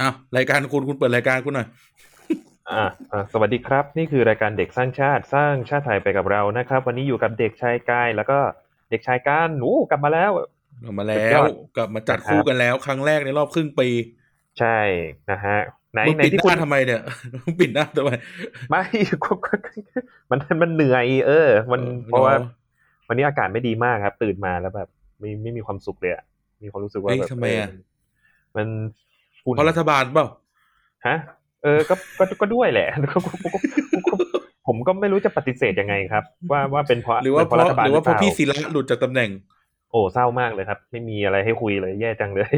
อ้าวรายการคุณคุณเปิดรายการคุณหน่อยอ่าอ่าสวัสดีครับ นี่คือรายการเด็กสร้างชาติสร้างชาติไทยไปกับเรานะครับ วันนี้อยู่กับเด็กชายกายแล้วก็เด็กชายการโอ้กลับมาแล้วกลับมาแล้สุดยวอดกลับมาจัดคู่กันแล้ว ครั้งแรกในรอบครึ่งปี ใช่นะฮะไหนมึงไหนปิดที่หคุณน้าทำไมเนี่ยมึงปิดหน้าทำไมไม่มันมันเหนื่อย เออ มันเออเพราะว่าเนอะวันนี้อากาศไม่ดีมากครับ ตื่นมาแล้วแบบ ไม่ไม่มีความสุขเลยอะมีความรู้สึกว่าเฮ้ยแบบทำไมอะเมันฝุ่น เพราะรัฐบาลเปล่าฮะเออก็ก็ก็ด้วยแหละก็ก็ก็ก็ผมก็ไม่รู้จะปฏิเสธยังไงครับ ว่าว่าเป็นเพราะหรือว่าป็นเพราะฐบลหรือว่าเพราะปล่พี่ศิระหลุดจากตำแหน่ง โอ้เศร้ามากเลยครับ ไม่มีอะไรให้คุยเลย แย่จังเลย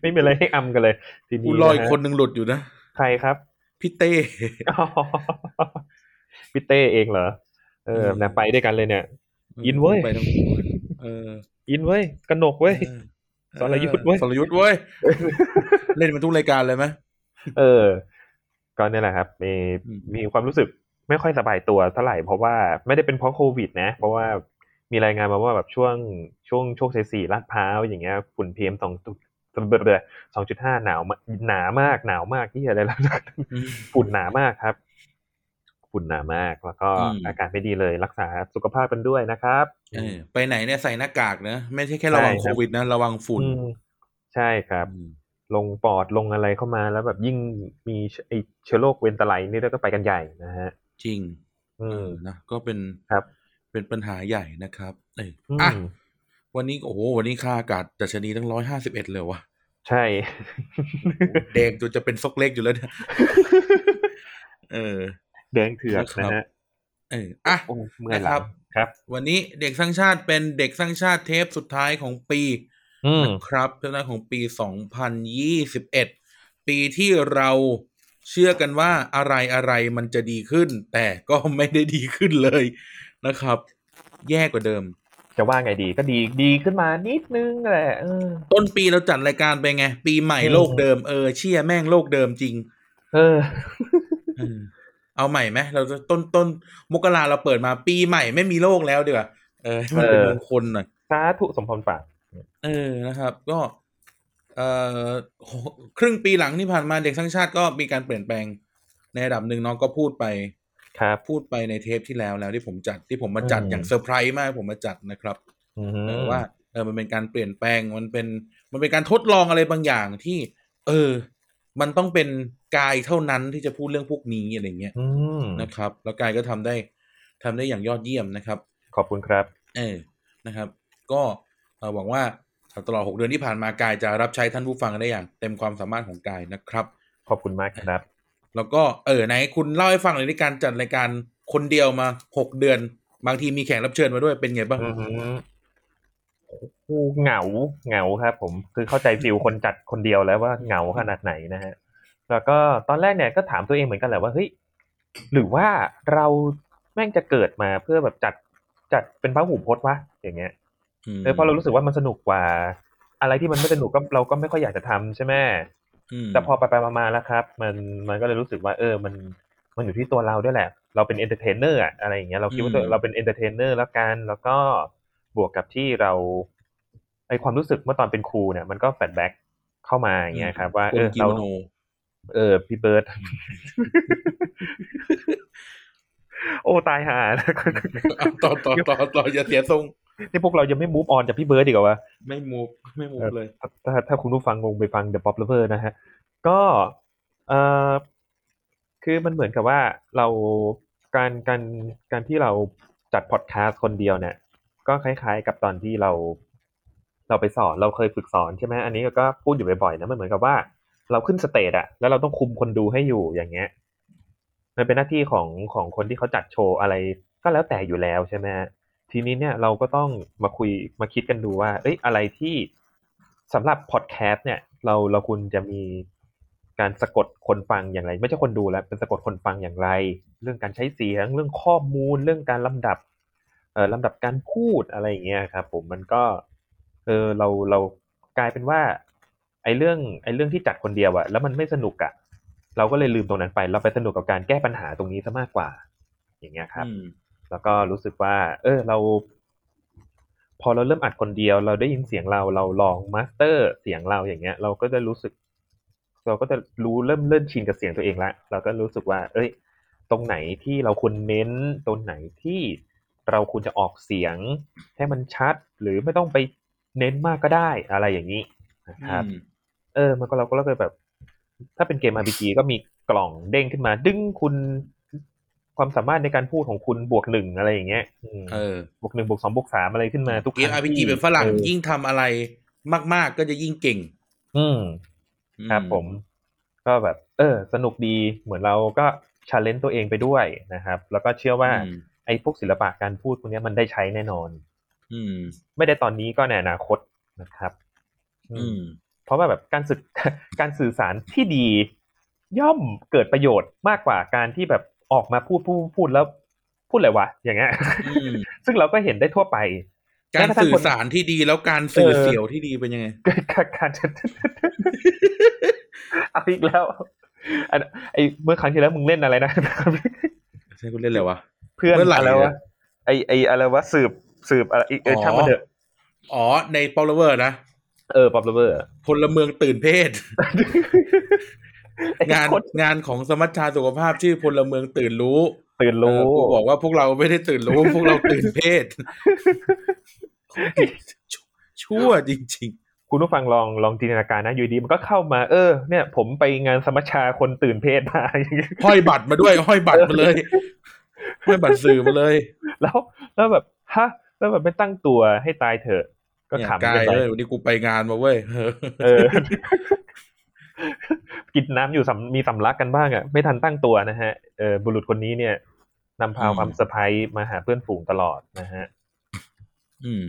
ไม่มีอะไรให้อำกันเลยทีกูนี้รออีกะฮะคนหนึ่งหลุดอยู่นะใครครับพี่เต้อ๋อพี่เต้เองเหรอเอออืมนะไปด้วยกันเลยเนี่ย อินเว้ยไปทั้งคู่เออ อินเว้ยกนกเว้ย สรยุทธ์เว้ยสรยุทธ์เว้ยเล่นมาทุกรายการเลยไหมเออ ก็เนี่ยแหละครับ มีอืมมีความรู้สึกไม่ค่อยสบายตัวเท่าไหร่เพราะว่าไม่ได้เป็นเพราะโควิด นะ เพราะว่ามีรายงานมาว่าแบบช่วงช่วงช่วงสสี่ลาดพร้าวอย่างเงี้ยฝุ่นพีเอ็มสองเบอสองจุดห้าหนาวมากหนามากหนาวมากที่อะไรแล้วอืมฝุ่นหนามากครับ ฝุ่นหนามาก แล้วก็อืมอาการไม่ดีเลยรักษาสุขภาพกันด้วยนะครับเออไปไหนเนี่ยใส่หน้ากากนะไม่ใช่แค่ระวังใช่คโครับวิดนะระวังฝุ่นอืมใช่ครับอืมลงปอดลงอะไรเข้ามาแล้วแบบยิ่งมีไอเชื้อโรคเวนตาไลน์นี่ก็ไปกันใหญ่นะฮะ จริง อืมเออนะก็เป็นครับเป็นปัญหาใหญ่นะครับเอออืมอะวันนี้โอ้โหวันนี้ค่าอากาศดัชนีตั้งร้อยห้าสิบเอ็ดเลยวะใช่แดงจนจะเป็นซกเล็กอยู่แล้วเนี่ยเออ แดงเถือกนะฮะเอออะโอ้เมื่อยหนะครัลับงครับ วันนี้เด็กสร้างชาติเป็นเด็กสร้างชาติเทปสุดท้ายของปีอืมนะครับเทปสุดท้ายของปี2021ปีที่เราเชื่อกันว่าอะไรอะไรมันจะดีขึ้น แต่ก็ไม่ได้ดีขึ้นเลยนะครับ แย่กว่าเดิม จะว่าไงดีก็ดีดีขึ้นมานิดนึงแหละเออต้นปีเราจัดรายการไปไง ปีใหม่อืมโลกเดิมเออเชี่ยแม่งโลกเดิมจริง เออ เออเอาใหม่ไหมเราจะต้นต้นมกราเราเปิดมาปีใหม่ไม่มีโลกแล้วดีกว่าเออให้มันเป็นเออมงคลหน่อยสาธุสมพรปากเออนะครับ ก็ เอ่อโหครึ่งปีหลังที่ผ่านมาเด็กสร้างชาติก็มีการเปลี่ยนแปลงในระดับหนึ่งเน้องก็พูดไปครับพูดไปในเทปที่แล้วแล้วที่ผมจัดที่ผมมาจัดอืมอย่างเซอร์ไพรส์มากผมมาจัดนะครับอืมเออว่าเออมันเป็นการเปลี่ยนแปลงมันเป็น มันเป็นการทดลองอะไรบางอย่างที่ เออ มันต้องเป็นกายเท่านั้นที่จะพูดเรื่องพวกนี้อะไรเงี้ยอืมนะครับ แล้วกายก็ทำได้ทำได้อย่างยอดเยี่ยมนะครับ ขอบคุณครับ เออนะครับ ก็เอ่อหวังว่าตลอดหกเดือนที่ผ่านมากายจะรับใช้ท่านผู้ฟังได้อย่าง เต็มความสามารถของกายนะครับ ขอบคุณมากครับ แล้วก็เออไหนคุณเล่าให้ฟังเลยในการจัดรายการคนเดียวมาหกเดือน บางทีมีแขกรับเชิญมาด้วยเป็นไงบ้าง อือหือโอ้เหงาเหงาครับ ผมคือเข้าใจฟิลคนจัดคนเดียวแล้วว่าเหงาขนาดไหนนะฮะแล้วก็ตอนแรกเนี่ยก็ถามตัวเองเหมือนกันแหละว่าเฮ้ยหรือว่าเราแม่งจะเกิดมาเพื่อแบบจัดจัดเป็นพระหูพจน์วะอย่างเงี้ยมเออเพราะเรารู้สึกว่ามันสนุกกว่า อะไรที่มันไม่สนุกก็เราก็ไม่ค่อยอยากจะทำใช่ไหมมแต่พอไปไปมาๆแล้วครับ มันมันก็เลยรู้สึกว่า เออ มันมันอยู่ที่ตัวเราด้วยแหละ เราเป็น entertainer อะอะไรอย่างเงี้ยเราคิดว่าตัวเราเป็น entertainer แล้วกัน แล้วก็บวกกับที่เรา ไอความรู้สึกเมื่อตอนเป็นครูเนี่ยมันก็ flashback เข้ามาอย่างเงี้ยครับ ว่าคเอนอกิเราโมโนเออ พี่เบิร์ดโอ้ตายห่าเอาต่อต่อต่อต่ออย่าเสียทรงนี่พวกเรายังไม่ move on จากพี่เบิร์ดอีกเหรอวะไม่ move ไม่ move เลย ถ้าถ้าถ้าคุณผู้ฟังงงไปฟัง The Pop Lover นะฮะ ก็เอ่อคือมันเหมือนกับว่าเราการการการที่เราจัดพอดแคสต์คนเดียวเนี่ย ก็คล้ายๆกับตอนที่เรา เราไปสอนเราเคยฝึกสอนใช่ไหมอันนี้ก็พูดอยู่บ่อยๆนะมันเหมือนกับว่า เราขึ้น stage อะแล้วเราต้องคุมคนดูให้อยู่อย่างเงี้ย มันเป็นหน้าที่ของของคนที่เขาจัดโชว์อะไรก็แล้วแต่อยู่แล้วใช่ไหมทีนี้เนี่ยเราก็ต้องมาคุยมาคิดกันดูว่า เอ้ยอะไรที่สำหรับพอดแคสต์เนี่ย เราเราควรจะมีการสะกดคนฟังอย่างไร ไม่ใช่คนดูแล้วเป็นสะกดคนฟังอย่างไร เรื่องการใช้เสียง เรื่องข้อมูล เรื่องการลำดับเอ่อลำดับการพูดอะไรอย่างเงี้ยครับ ผมมันก็ เออเราเรากลายเป็นว่า ไอ้เรื่องไอ้เรื่องที่จัดคนเดียวอะแล้วมันไม่สนุกอะเราก็เลยลืมตรงนั้นไป เราไปสนุกกับการแก้ปัญหาตรงนี้ซะมากกว่า อย่างเงี้ยครับอืมแล้วก็รู้สึกว่า เออเรา พอเราเริ่มอัดคนเดียว เราได้ยินเสียงเราเราลองมาสเตอร์เสียงเราอย่างเงี้ย เราก็จะรู้สึก เราก็จะรู้เริ่มเริ่มชินกับเสียงตัวเองละเราก็รู้สึกว่า เอ้ย ตรงไหนที่เราควรเน้นตรงไหนที่เราควรจะออกเสียงให้มันชัด หรือไม่ต้องไป เน้นมากก็ได้อะไรอย่างนี้นะครับอืมเออ มันก็เราก็เลยแบบ ถ้าเป็นเกม RPG ก็มีกล่องเด้งขึ้นมา ดึงคุณความสามารถในการพูดของคุณบวกหนึ่งอะไรอย่างเงี้ยอืมเออบวกหนึ่งบวกสองบวกสามอะไรขึ้นมาทุกเกมครั้ง RPG ที่เป็นฝรั่งออยิ่งทำอะไรมาก ๆ ก็จะยิ่งเก่ง อืมครับอืผม ก็แบบ เออ สนุกดีเหมือนเราก็ชาเลนจ์ตัวเองไปด้วยนะครับ แล้วก็เชื่อว่าอืมไอ้พวกศิลปะการพูดพวกเนี้ยมันได้ใช้แน่นอน อืม ไม่ได้ตอนนี้ก็ในอนาคตนะครับ อืม เพราะว่าแบบการสื่อการสื่อสารที่ดี ย่อมเกิดประโยชน์มากกว่าการที่แบบออกมาพูดพูดพูดแล้วพูดอะไรวะอย่างเงี้ยอืมซึ่งเราก็เห็นได้ทั่วไป การสื่อสารที่ดีแล้วการสื่อเสียวที่ดีเป็นยังไงการการจะเอาอีกแล้วอันไอเมื่อครั้งที่แล้วมึงเล่นอะไรนะใช่คุณเล่นอะไรวะเพื่อนเมื่อไหร่อะไรวะอะไอไออะไรวะสืบ สืบอะไรเอออ๋อช่างมันเถอะอ๋อ ในปอลเวอร์นะ เออป๊อปเลเวอร์พลเมืองตื่นเพศ งานงานของสมัชชาสุขภาพชื่อพลเมืองตื่นรู้ ตื่นรู้เออกูบอกว่าพวกเราไม่ได้ตื่นรู้ พวกเราตื่นเพศ ชั่วจริงคุณผู้ฟังลองลองจินตนาการนะอยู่ดีมันก็เข้ามาเออเนี่ย ผมไปงานสมัชชาคนตื่นเพศมาอย่างเงี้ยๆห้อยบัตรมาด้วยห้อยบัตรมาเลยห้อยบัตรสื่อมาเลย แล้ว แล้วแบบฮะ แล้วแบบไม่ตั้งตัวให้ตายเถอะ ก็เนี่ยขำกากัยนไปเลยวันนี้กูไปงานมาเว้ยเออเออกินน้ำอยู่สำมีสำลักกันบ้างอะไม่ทันตั้งตัวนะฮะเออบุรุษคนนี้เนี่ยนำพาอืมความเซอร์ไพรส์มาหาเพื่อนฝูงตลอดนะฮะ อืม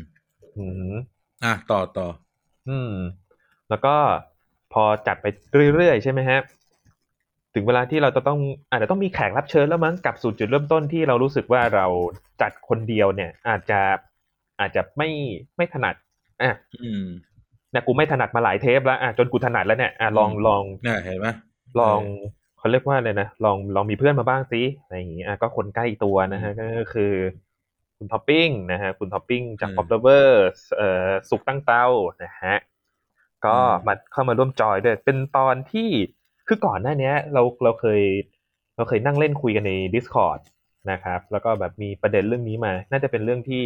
อืมอะต่อต่อ อืม แล้วก็พอจัดไปเรื่อยๆใช่ไหมฮะ ถึงเวลาที่เราจะต้องอาจจะต้องมีแขกรับเชิญแล้วมั้งกลับสู่จุดเริ่มต้นที่เรารู้สึกว่าเราจัดคนเดียวเนี่ย อาจจะอาจจะไม่ไม่ถนัดอะอืมเนี่ยกูไม่ถนัดมาหลายเทปแล้วอะจนกูถนัดแล้วเนี่ยอะลองอืมลองน่าเห็นไหมลองเขาเรียกว่าอะไรนะลองลองมีเพื่อนมาบ้างสิอะไรอย่างงี้อะก็คนใกล้ตัวนะฮะก็คือ คุณท็อปปิ้งนะฮะคุณท็อปปิ้งจากอืม p o p l o v e r เอ่อสุกตั้งเตานะฮะก็อืมมาเข้ามาร่วมจอยด้วยเป็นตอนที่ คือก่อนหน้าเนี้ยเราเราเคย เราเคยนั่งเล่นคุยกันใน Discord นะครับ แล้วก็แบบมีประเด็นเรื่องนี้มา น่าจะเป็นเรื่องที่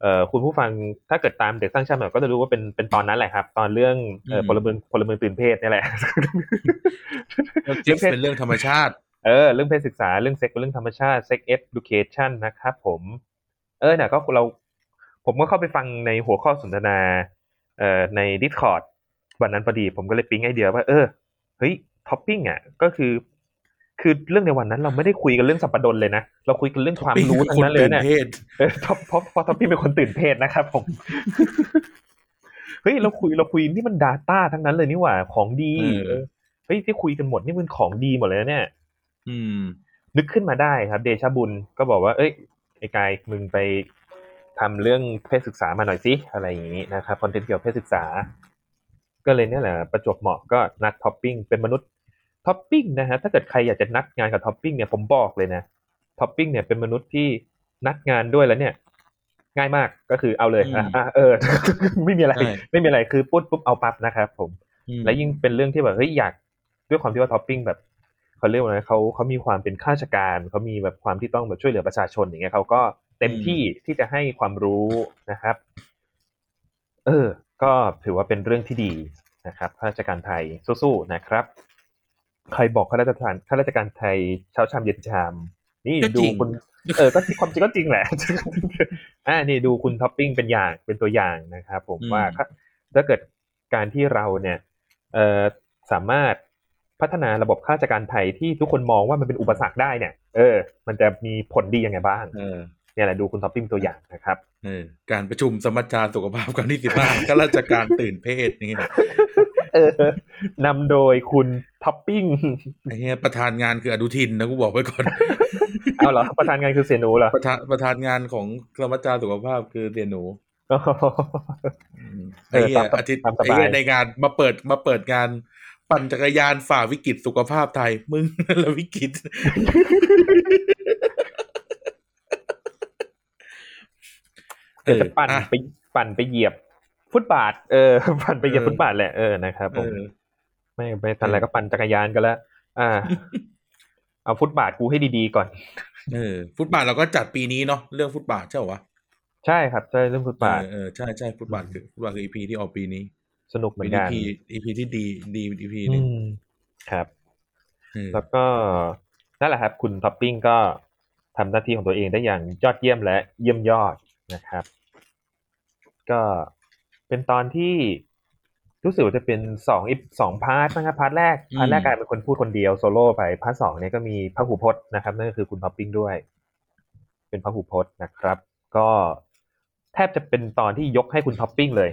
เอ่อคุณผู้ฟังถ้าเกิดตามเด็กสร้างชาติมาก็จะรู้ว่าเป็นเป็นตอนนั้นแหละครับ ตอนเรื่องเอ่ออืมพลเมืองพลเมืองตื่นเพศนี่แหละเรื่องเซ็กซ์เป็นเรื่องธรรมชาติเออเรื่องเพศศึกษาเรื่องเซ็กเป็นเรื่องธรรมชาติ sex education นะครับผมเออเนี่ยก็เราผมก็เข้าไปฟังในหัวข้อสนทนาเอ่อใน Discord วันนั้นพอดี ผมก็เลยปิ๊งไอเดียว่า เออเฮ้ย topic อะก็คือ คือเรื่องในวันนั้นเราไม่ได้คุยกันเรื่องสัปดนเลยนะ เราคุยกันเรื่องความรู้ทั้งนั้นเลยเนี่ยเพศเออท็อปเพราะเพราะท็อปปี้เป็นคนตื่นเพศนะครับผมเฮ้ยเราคุยเราคุยนี่มัน Data ทั้งนั้นเลยนี่หว่าของดีเออเออเฮ้ยที่คุยกันหมดนี่มันของดีหมดเลยนะเนี่ย อืม นึกขึ้นมาได้ครับ เดชะบุญก็บอกว่า เอ้ยไอ้กายมึงไปทำเรื่องเพศศึกษามาหน่อยสิอะไรอย่างนี้นะครับ content เกี่ยวกับเพศศึกษา ก็เลยเนี่ยแหละประจวบเหมาะก็นัดท็อปปิ้งเป็นมนุษย์ ท็อปปิ้งนะฮะถ้าเกิดใครอยากจะนัดงานกับท็อปปิ้งเนี่ยผมบอกเลยนะท็อปปิ้งเนี่ยเป็นมนุษย์ที่นัดงานด้วยแล้วเนี่ย ง่ายมากก็คือเอาเลยอืมอะอะเออ ไม่มีอะไรใช่ไม่มีอะไรคือปุ๊บปุ๊บเอาปั๊บนะครับผมอืมและยิ่งเป็นเรื่องที่แบบเฮ้ยอยากด้วยความที่ว่าท็อปปิ้งแบบเขาเรียกว่าอะไรเขาเขามีความเป็นข้าราชการเขามีแบบความที่ต้องแบบช่วยเหลือประชาชนอย่างเงี้ยเขาก็เต็มที่ที่จะให้ความรู้นะครับ เออ ก็ถือว่าเป็นเรื่องที่ดีนะครับข้าราชการไทยสู้ๆนะครับ ใครบอกข้าราชการข้าราชการไทยเช้าชามเย็นชาม นี่ก็ดูจริงคุณเออก็ความจริงก็จริงแหละอ่านี่ดูคุณท็อปปิ้งเป็นอย่างเป็นตัวอย่างนะครับผมอืมว่าถ้าถ้าเกิดการที่เราเนี่ยเอ่อสามารถพัฒนาระบบข้าราชการไทยที่ทุกคนมองว่ามันเป็นอุปสรรคได้เนี่ย เออ มันจะมีผลดียังไงบ้างเออเนี่ยแหละดูคุณท็อปปิ้งตัวอย่างนะครับเออการประชุมสมัชชาสุขภาพครั้งที่สิบห้าข้าราชการตื่นเพศนี่เออนำโดยคุณท็อปปิ้งไอ้เหี้ยประธานงานคืออนุทินนะกูบอกไว้ก่อน เอาเหรอ ประธานงานคือเสี่ยหนูเหรอ ประธานประธานงานของสมัชชาสุขภาพคือเตียหนูเอไอ้อเหี้ยตามอาทิตย์ตามสบายไอ้เหี้ยในงานมาเปิดมาเปิดงานปั่นจักรยานฝ่าวิกฤตสุขภาพไทย มึงนั่นแหละวิกฤตเออจะปั่นอะไปปั่นไปเหยียบ ฟุตบาทเออปั่นไปเหยียบเออฟุตบาทแหละเออนะครับผเอมอไม่ไม่ทันอะไรก็ปั่นจักรยานกันแล้วอ่า เอาฟุตบาทกูให้ดีๆก่อนเออฟุตบาทเราก็จัดปีนี้เนาะเรื่องฟุตบาทใช่เหรอวะใช่ครับใช่เรื่องฟุตบาทเออเออใช่ใช่ฟุตบาทคือฟุตบาทคือ EP ที่ออกปีนี้ สนุกเหมืเป็น EP EP ที่ดีดี EP หนึ่งอืมครับเออแล้วก็นั่นแหละครับ คุณท็อปปิ้งก็ทำหน้าที่ของตัวเองได้อย่างยอดเยี่ยมและเยี่ยมยอดนะครับ ก็ เป็นตอนที่รู้สึกว่าจะเป็นสองอีสอง part นะครับ part แรก part แรกกลายเป็นคนพูดคนเดียวโซโล่ไป part สองเนี่ยก็มีพระหูพจน์นะครับนั่นก็คือคุณท็อปปิ้งด้วย เป็นพระหูพจน์นะครับ ก็แทบจะเป็นตอนที่ยกให้คุณท็อปปิ้งเลย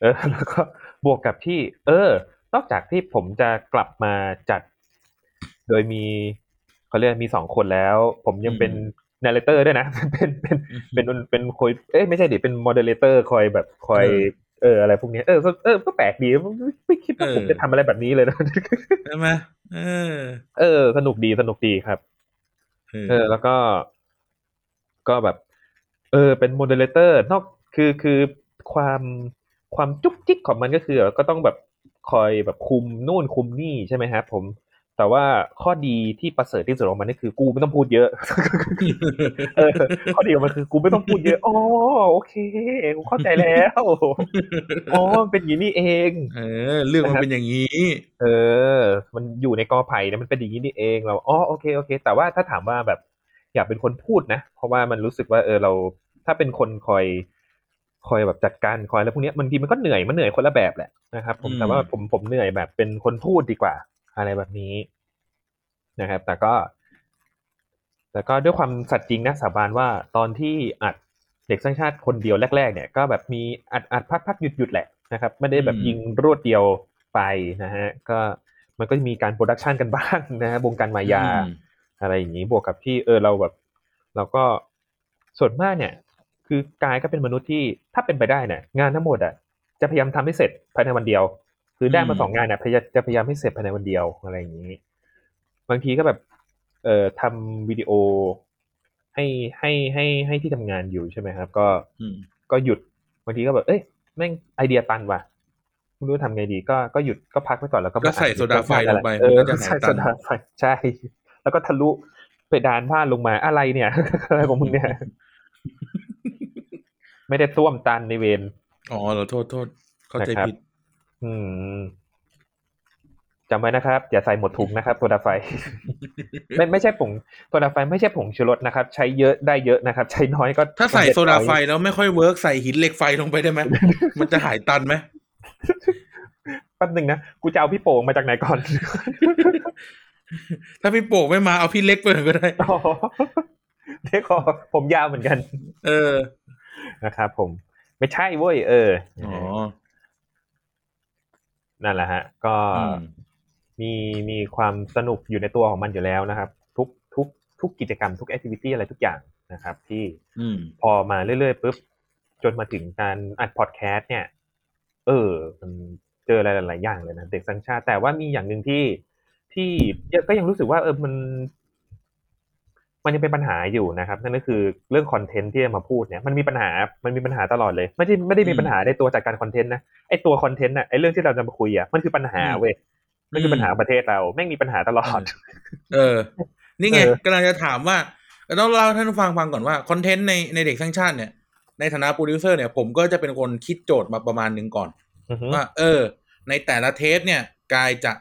เออ แล้วก็บวกกับที่ เออ นอกจากที่ผมจะกลับมาจัด โดยมีเขาเรียกมีสองคนแล้ว ผมยังเป็น narrator ด้วยนะ เป็นเป็นเป็นเป็นคอยเอ้ยไม่ใช่ดิเป็น moderator คอยแบบคอยเอออะไรพวกเนี้ยเออก็เออก็แปลกดีไม่ไม่คิดว่าผมจะทำอะไรแบบนี้เลยนะใช่ไหมเออ เออ สนุกดีสนุกดีครับเออเออ แล้วก็ ก็แบบ เออ เป็น moderator นอกคือคือความความจุกจิกของมันก็คือ ก็ต้องแบบคอยแบบคุมนู่นคุมนี่ใช่ไหมครับผม แต่ว่าข้อดีที่ประเสริฐที่สุดของมันก็คือกูไม่ต้องพูดเยอะเออข้อดีของมันคือกูไม่ต้องพูดเยอะอ๋อโอเคกูเข้าใจแล้วอ๋อมันเป็นอย่างนี้นี่เอง เออ เรื่องมันเป็นอย่างนี้ เออ มันอยู่ในกอไผ่เนี่ยมันเป็นอย่างนี้นี่เอง เราอ๋อโอเคโอเค แต่ว่าถ้าถามว่าแบบ อยากเป็นคนพูดนะ เพราะว่ามันรู้สึกว่าเออเรา ถ้าเป็นคนคอยคอยแบบจัดการคอยแล้วพวกเนี้ยบางทีมันก็เหนื่อยมันเหนื่อยคนละแบบแหละนะครับ ผมอืมแต่ว่าผมผมเหนื่อยแบบเป็นคนพูดดีกว่า อะไรแบบนี้นะครับ แต่ก็ แต่ก็ด้วยความสัตย์จริงนะสาบานว่าตอนที่อัดเด็กสร้างชาติคนเดียวแรก ๆ เนี่ยก็แบบมีอัดอัดพักพักหยุดหยุดแหละนะครับ ไม่ได้แบบอืมยิงรวดเดียวไปนะฮะก็มันก็มีการโปรดักชันกันบ้างนะฮะวงการมายาอืมอะไรอย่างนี้บวกกับที่เออเราแบบ เราก็ส่วนมากเนี่ย คือกายก็เป็นมนุษย์ที่ถ้าเป็นไปได้เนี่ยงานทั้งหมดอะจะพยายามทำให้เสร็จภายในวันเดียว คือได้มาอืมสองงานเนี่ยพยายามจะพยายามให้เสร็จภายในวันเดียวอะไรอย่างนี้ บางทีก็แบบ เอ่อทำวิดีโอให้ให้ให้ให้ที่ทำงานอยู่ใช่ไหมครับ ก็อืมก็หยุดบางทีก็แบบ เอ้ยแม่งไอเดียตันว่ะไม่รู้จะทำไงดี ก็ก็หยุดก็พักไว้ก่อนแล้วก็ก็ใส่โซดาไฟลงไปเออมันก็จะหายใส่ตัโซนดาไฟใช่ แล้วก็ทะลุเพดานผ้านลงมาอะไรเนี่ยอะไรของมึงเนี่ย ไม่ได้ท่วมตันในเวรอ๋อเหรอโทษโทษเข้าใจนะครับผิด อืมจำไว้นะครับ อย่าใส่หมดถุงนะครับโซดาไฟ ไม่ไม่ใช่ผงโซดาไฟไม่ใช่ผงชูรสนะครับ ใช้เยอะได้เยอะนะครับ ใช้น้อยก็ ถ้าใส่สำเร็จโซดาไฟน้อยแล้วไม่ค่อยเวิร์กใส่หินเหล็กไฟลงไปได้ไหมมันจะหายตันไหมแป๊บหนึงนะกูจะเอาพี่โป่งมาจากไหนก่อน ถ้าพี่โป่งไม่มาเอาพี่เล็กไปก่อนก็ได้อ๋อเดี๋ยวขอผมยาวเหมือนกัน เออนะครับ ผม ไม่ใช่เว้ยเอออ๋อ นั่นแหละฮะ ก็อืมมีมีความสนุกอยู่ในตัวของมันอยู่แล้วนะครับ ทุกทุกทุกกิจกรรมทุกแอคทิวิตี้อะไรทุกอย่างนะครับ ที่อืมพอมาเรื่อยๆปุ๊บจนมาถึงการอัดพอดแคสต์เนี่ย เออมันเจออะไรหลายๆอย่างเลยนะเด็กสัญชาติ แต่ว่ามีอย่างหนึ่งที่ที่ก็ยังรู้สึกว่าเออมัน มันยังเป็นปัญหาอยู่นะครับ นั่นก็คือเรื่อง content ที่จะมาพูดเนี่ยมันมีปัญหา มันมีปัญหาตลอดเลย ไม่ได้ไม่ได้มีอืมปัญหาในตัวจากการ content นะไอตัว content น่ะไอเรื่องที่เราจะมาคุยอะมันคือปัญหาอืมเว้ยมันคือปัญหาประเทศเราแม่งมีปัญหาตลอด เออ นี่ไงเออกำลังจะถามว่าต้องเล่าให้ท่านผู้ฟังฟังก่อนว่า content ในในเด็กสร้างชาติเนี่ยในฐานะโปรดิวเซอร์เนี่ยผมก็จะเป็นคนคิดโจทย์มาประมาณหนึ่งก่อนอือฮึว่าเออ ในแต่ละเทปเนี่ยกายจะ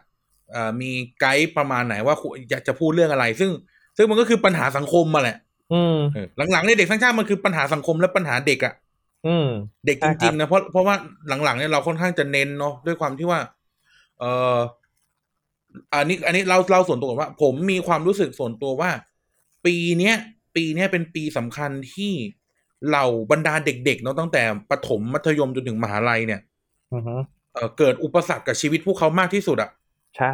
เอ่อมีไกด์ประมาณไหนว่าคุณอยากจะพูดเรื่องอะไร ซึ่ง ซึ่งมันก็คือปัญหาสังคมมาแหละ อืมเออหลังๆในเด็กสร้างชาติมันคือปัญหาสังคมและปัญหาเด็กอะอืม เด็กใช่จครัริบงๆนะเพราะเพราะว่าหลังๆเนี่ยเราค่อนข้างจะเน้นเนาะด้วยความที่ว่า เอออันนี้ อันนี้เราเราส่วนตัวก่อนว่า ผมมีความรู้สึกส่วนตัวว่า ปีเนี้ย ปีเนี้ยเป็นปีสำคัญที่เหล่าบรรดาเด็กๆเนาะตั้งแต่ประถมมัธยมจนถึงมหาลัยเนี่ยอือฮึเออเกิดอุปสรรคกับชีวิตพวกเขามากที่สุดอะใช่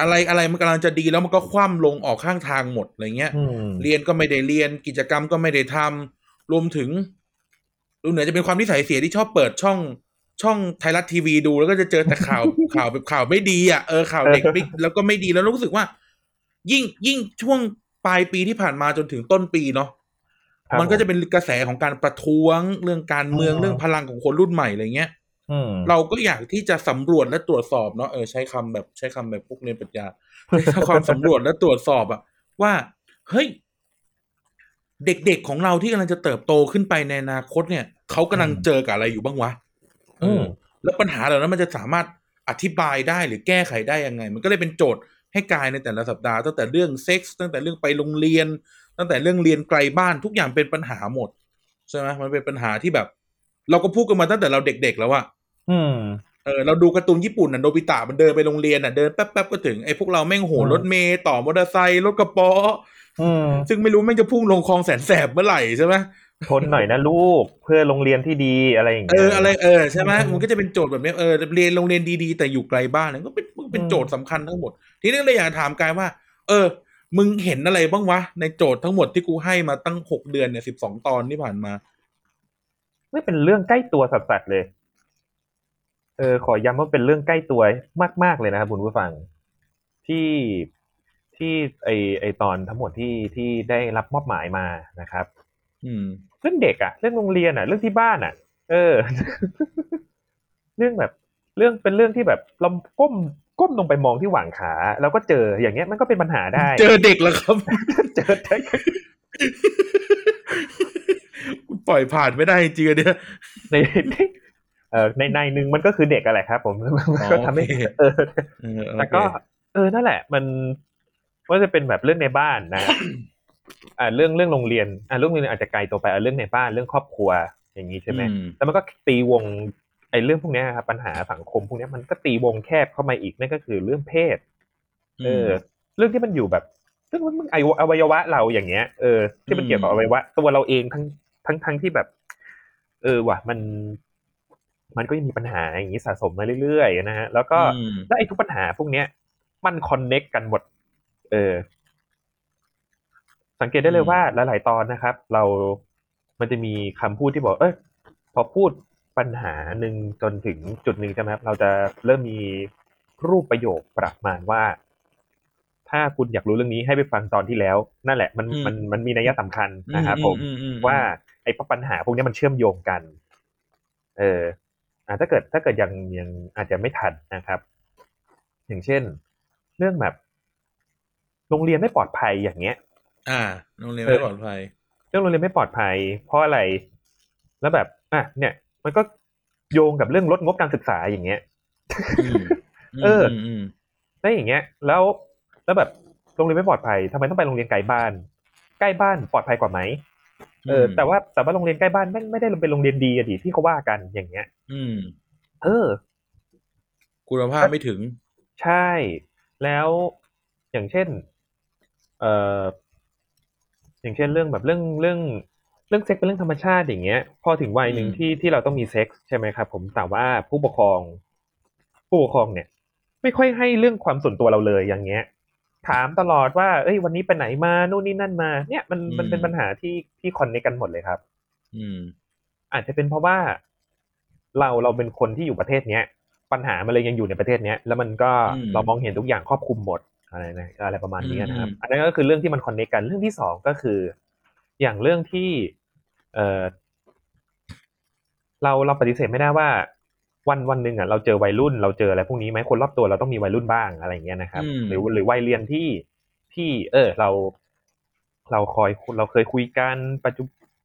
อะไรอะไรมันกำลังจะดีแล้วมันก็คว่ำลงออกข้างทางหมดอะไรเงี้ยอืมเรียนก็ไม่ได้เรียนกิจกรรมก็ไม่ได้ทำรวมถึงดูเหนือจะเป็นความนิสัยเสียที่ชอบเปิดช่องช่องไทยรัฐทีวีดูแล้วก็จะเจอแต่ข่าวข่าวแบบข่าวไม่ดีอะเออข่าวเด็กไม่แล้วก็ไม่ดีแล้วรู้สึกว่า ยิ่งยิ่งช่วงปลายปีที่ผ่านมาจนถึงต้นปีเนาะครับมันก็จะเป็นกระแสของการประท้วงเรื่องการเมืองอืมเรื่องพลังของคนรุ่นใหม่อะไรเงี้ยอืม เราก็อยากที่จะสำรวจและตรวจสอบเนาะเออใช้คำแบบใช้คำแบบพวกเรียนปรัชญาใช้ความสำรวจและตรวจสอบอะว่า เฮ้ย เด็กๆของเราที่กำลังจะเติบโตขึ้นไปในอนาคตเนี่ยเขากำลังอืมเจอกับอะไรอยู่บ้างวะเอออมแล้วปัญหาเหล่านั้นมันจะสามารถอธิบายได้หรือแก้ไขได้ยังไง มันก็เลยเป็นโจทย์ให้กายในแต่ละสัปดาห์ตั้งแต่เรื่องเซ็กส์ตั้งแต่เรื่องไปโรงเรียน ตั้งแต่เรื่องเรียนไกลบ้านทุกอย่างเป็นปัญหาหมดใช่ไหมมันเป็นปัญหาที่แบบ เราก็พูดกันมาตั้งแต่เราเด็กๆแล้วอะ อืมเออเราดูการ์ตูนญี่ปุ่นน่ะโนบิตะมันเดินไปโรงเรียนน่ะเดินแป๊บๆก็ถึงไอ้พวกเราแม่งโหอืมรถเมย์ต่อมอเตอร์ไซค์รถกระป๊ออืมซึ่งไม่รู้แม่งจะพุ่งลงคลองแสนแสบเมื่อไหร่ใช่ไหมทนหน่อยนะลูกเพื่อโรงเรียนที่ดีอะไรอย่างเงี้ยเอออะไรเออใช่ไหมอืมมันก็จะเป็นโจทย์แบบเนี้ยเออเรียนโรงเรียนดีๆ แต่อยู่ไกลบ้านเนี่ยก็เป็นมันเป็นอืมโจทย์สำคัญทั้งหมด ทีนี้เลยอยากถามกายว่า เออ มึงเห็นอะไรบ้างวะในโจทย์ทั้งหมดที่กูให้มาตั้งหกเดือนเนี่ยสิบสองตอนที่ผ่านมา ไม่เป็นเรื่องใกล้ตัวสัสๆเลย เออขอย้ำว่าเป็นเรื่องใกล้ตัวมากๆเลยนะครับคุณผู้ฟัง ที่ที่ไอไอตอนทั้งหมดที่ที่ได้รับมอบหมายมานะครับ อืมเรื่องเด็กอะเรื่องโรงเรียนอะเรื่องที่บ้านอะเออ เรื่องแบบ เรื่องเป็นเรื่องที่แบบเราก้มก้มลงไปมองที่หว่างขา แล้วก็เจออย่างเงี้ยมันก็เป็นปัญหาได้ เจอเด็กแล้วครับ เจอเจอกูปล่อยผ่านไม่ได้จริงๆอะเนี่ยใน เออในในหนึ่งมันก็คือเด็กอะไรครับ ผมมันก็ทำให้โอเคเออเออโอเคแต่ก็ เออนั่นแหละ มันว่าจะเป็นแบบเรื่องในบ้านนะอ่าเรื่องเรื่องโรงเรียนอ่าเรื่องโรงเรียนอาจจะไกลตัวไปอ่าเรื่องในบ้านเรื่องครอบครัวอย่างนี้ใช่ไหมอืมแล้วมันก็ตีวงไอ้เรื่องพวกเนี้ยครับปัญหาสังคมพวกเนี้ยมันก็ตีวงแคบเข้ามาอีกนั่นก็คือเรื่องเพศ เออ เรื่องที่มันอยู่แบบเรื่องมันอวัยวะอวัยวะเราอย่างเงี้ยเออที่มันเกี่ยวกับอวัยวะ ตัวเราเองทั้งทั้งทั้งที่แบบ เออว่ะ มัน มันก็ยังมีปัญหาอย่างนี้สะสมมาเรื่อยๆนะฮะแล้วก็อืมแล้วไอ้ทุกปัญหาพวกเนี้ย มันคอนเน็กกันหมด เออ สังเกตได้เลยว่าหลาย ๆ ตอนนะครับ เรามันจะมีคำพูดที่บอก เอ้ยพอพูดปัญหาหนึ่งจนถึงจุดหนึ่งใช่ไหมครับ เราจะเริ่มมีรูปประโยคประมาณว่า ถ้าคุณอยากรู้เรื่องนี้ให้ไปฟังตอนที่แล้ว นั่นแหละ มันอืมมันมันมีนัยสำคัญนะครับผมอือือืมว่าไอ้ปัญหาพวกนี้มันเชื่อมโยงกัน เอออ่า ถ้าเกิดถ้าเกิดยังยังอาจจะไม่ทันนะครับ อย่างเช่น เรื่องแบบ โรงเรียนไม่ปลอดภัยอย่างเงี้ย อ่า โรงเรียนไม่ปลอดภัย เรื่องโรงเรียนไม่ปลอดภัย เพราะอะไร แล้วแบบ อะเนี่ย มันก็โยงกับเรื่องลดงบการศึกษาอย่างเงี้ยอืมเออมมได้อย่างเงี้ย แล้วแล้วแบบโรงเรียนไม่ปลอดภัยทำไมต้องไปโรงเรียนไกลบ้าน ใกล้บ้านปลอดภัยกว่าไหม เออแต่ว่าแต่ว่าโรงเรียนใกล้บ้านไม่ไม่ได้เป็นโรงเรียนดีอะดิที่เขาว่ากันอย่างเงี้ย อืม เออ คุณภาพไม่ถึง ใช่ แล้วอย่างเช่น เอ่ออย่างเช่นเรื่องแบบเรื่องเรื่องเรื่องเซ็กเป็นเรื่องธรรมชาติอย่างเงี้ย พอถึงวัยหนึ่งอืมที่ที่เราต้องมีเซ็กส์ใช่ไหมครับผมแต่ว่าผู้ปกครอง ผู้ปกครองเนี่ย ไม่ค่อยให้เรื่องความส่วนตัวเราเลยอย่างเงี้ย ถามตลอดว่า เอ้ย วันนี้ไปไหนมา นู่นนี่นั่นมา เนี่ยมันมันเป็นปัญหาที่ที่คอนเนคกันหมดเลยครับ อืม อาจจะเป็นเพราะว่าเราเราเป็นคนที่อยู่ประเทศเนี้ย ปัญหามันเลยยังอยู่ในประเทศเนี้ย แล้วมันก็อืมเรามองเห็นทุกอย่างครอบคลุมหมดอะไรนะอะไรประมาณนี้นะครับอืมอันนั้นก็คือเรื่องที่มันคอนเนคกัน เรื่องที่สองก็คือ อย่างเรื่องที่ เออเราเราปฏิเสธไม่ได้ว่า วันวันหนึ่งอะเราเจอวัยรุ่นเราเจออะไรพวกนี้ไหมคนรอบตัวเราต้องมีวัยรุ่นบ้างอะไรอย่างเงี้ยนะครับอืมหรือหรือวัยเรียนที่ที่ เออ เรา เราคอยเราเคยคุยกันปัจจุ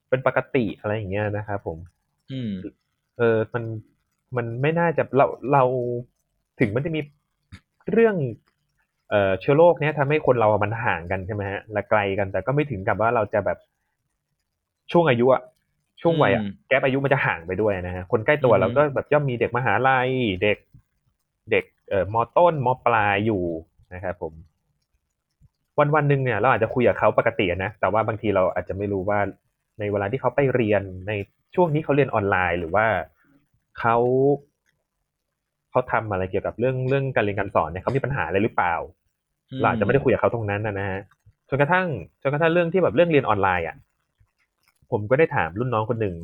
เป็นปกติอะไรอย่างเงี้ยนะครับผม อืม เออมันมันไม่น่าจะเราเราถึงมันจะมีเรื่องเอ่อเชื้อโรคเนี้ยทำให้คนเรามันห่างกันใช่ไหมฮะและไกลกันแต่ก็ไม่ถึงกับว่าเราจะแบบช่วงอายุอะ ช่วงวัยอะอืมแกปอายุมันจะห่างไปด้วยนะฮะคนใกล้ตัวอืมเราก็แบบย่อมมีเด็กมหาลัยเด็ก เด็กเอ่อมอต้นมอปลายอยู่นะครับผม วันวันหนึ่งเนี่ย เราอาจจะคุยกับเขาปกติอะนะแต่ว่าบางทีเราอาจจะไม่รู้ว่าในเวลาที่เขาไปเรียนในช่วงนี้เขาเรียนออนไลน์หรือว่าเขาเขาทำอะไรเกี่ยวกับเรื่องเรื่องการเรียนการสอนเนี่ยเขามีปัญหาอะไรหรือเปล่าเราอาจจะไม่ได้คุยกับเขาตรงนั้นนะนะฮะจนกระทั่งจนกระทั่งเรื่องที่แบบเรื่องเรียนออนไลน์อะ ผมก็ได้ถามรุ่นน้องคนหนึ่ง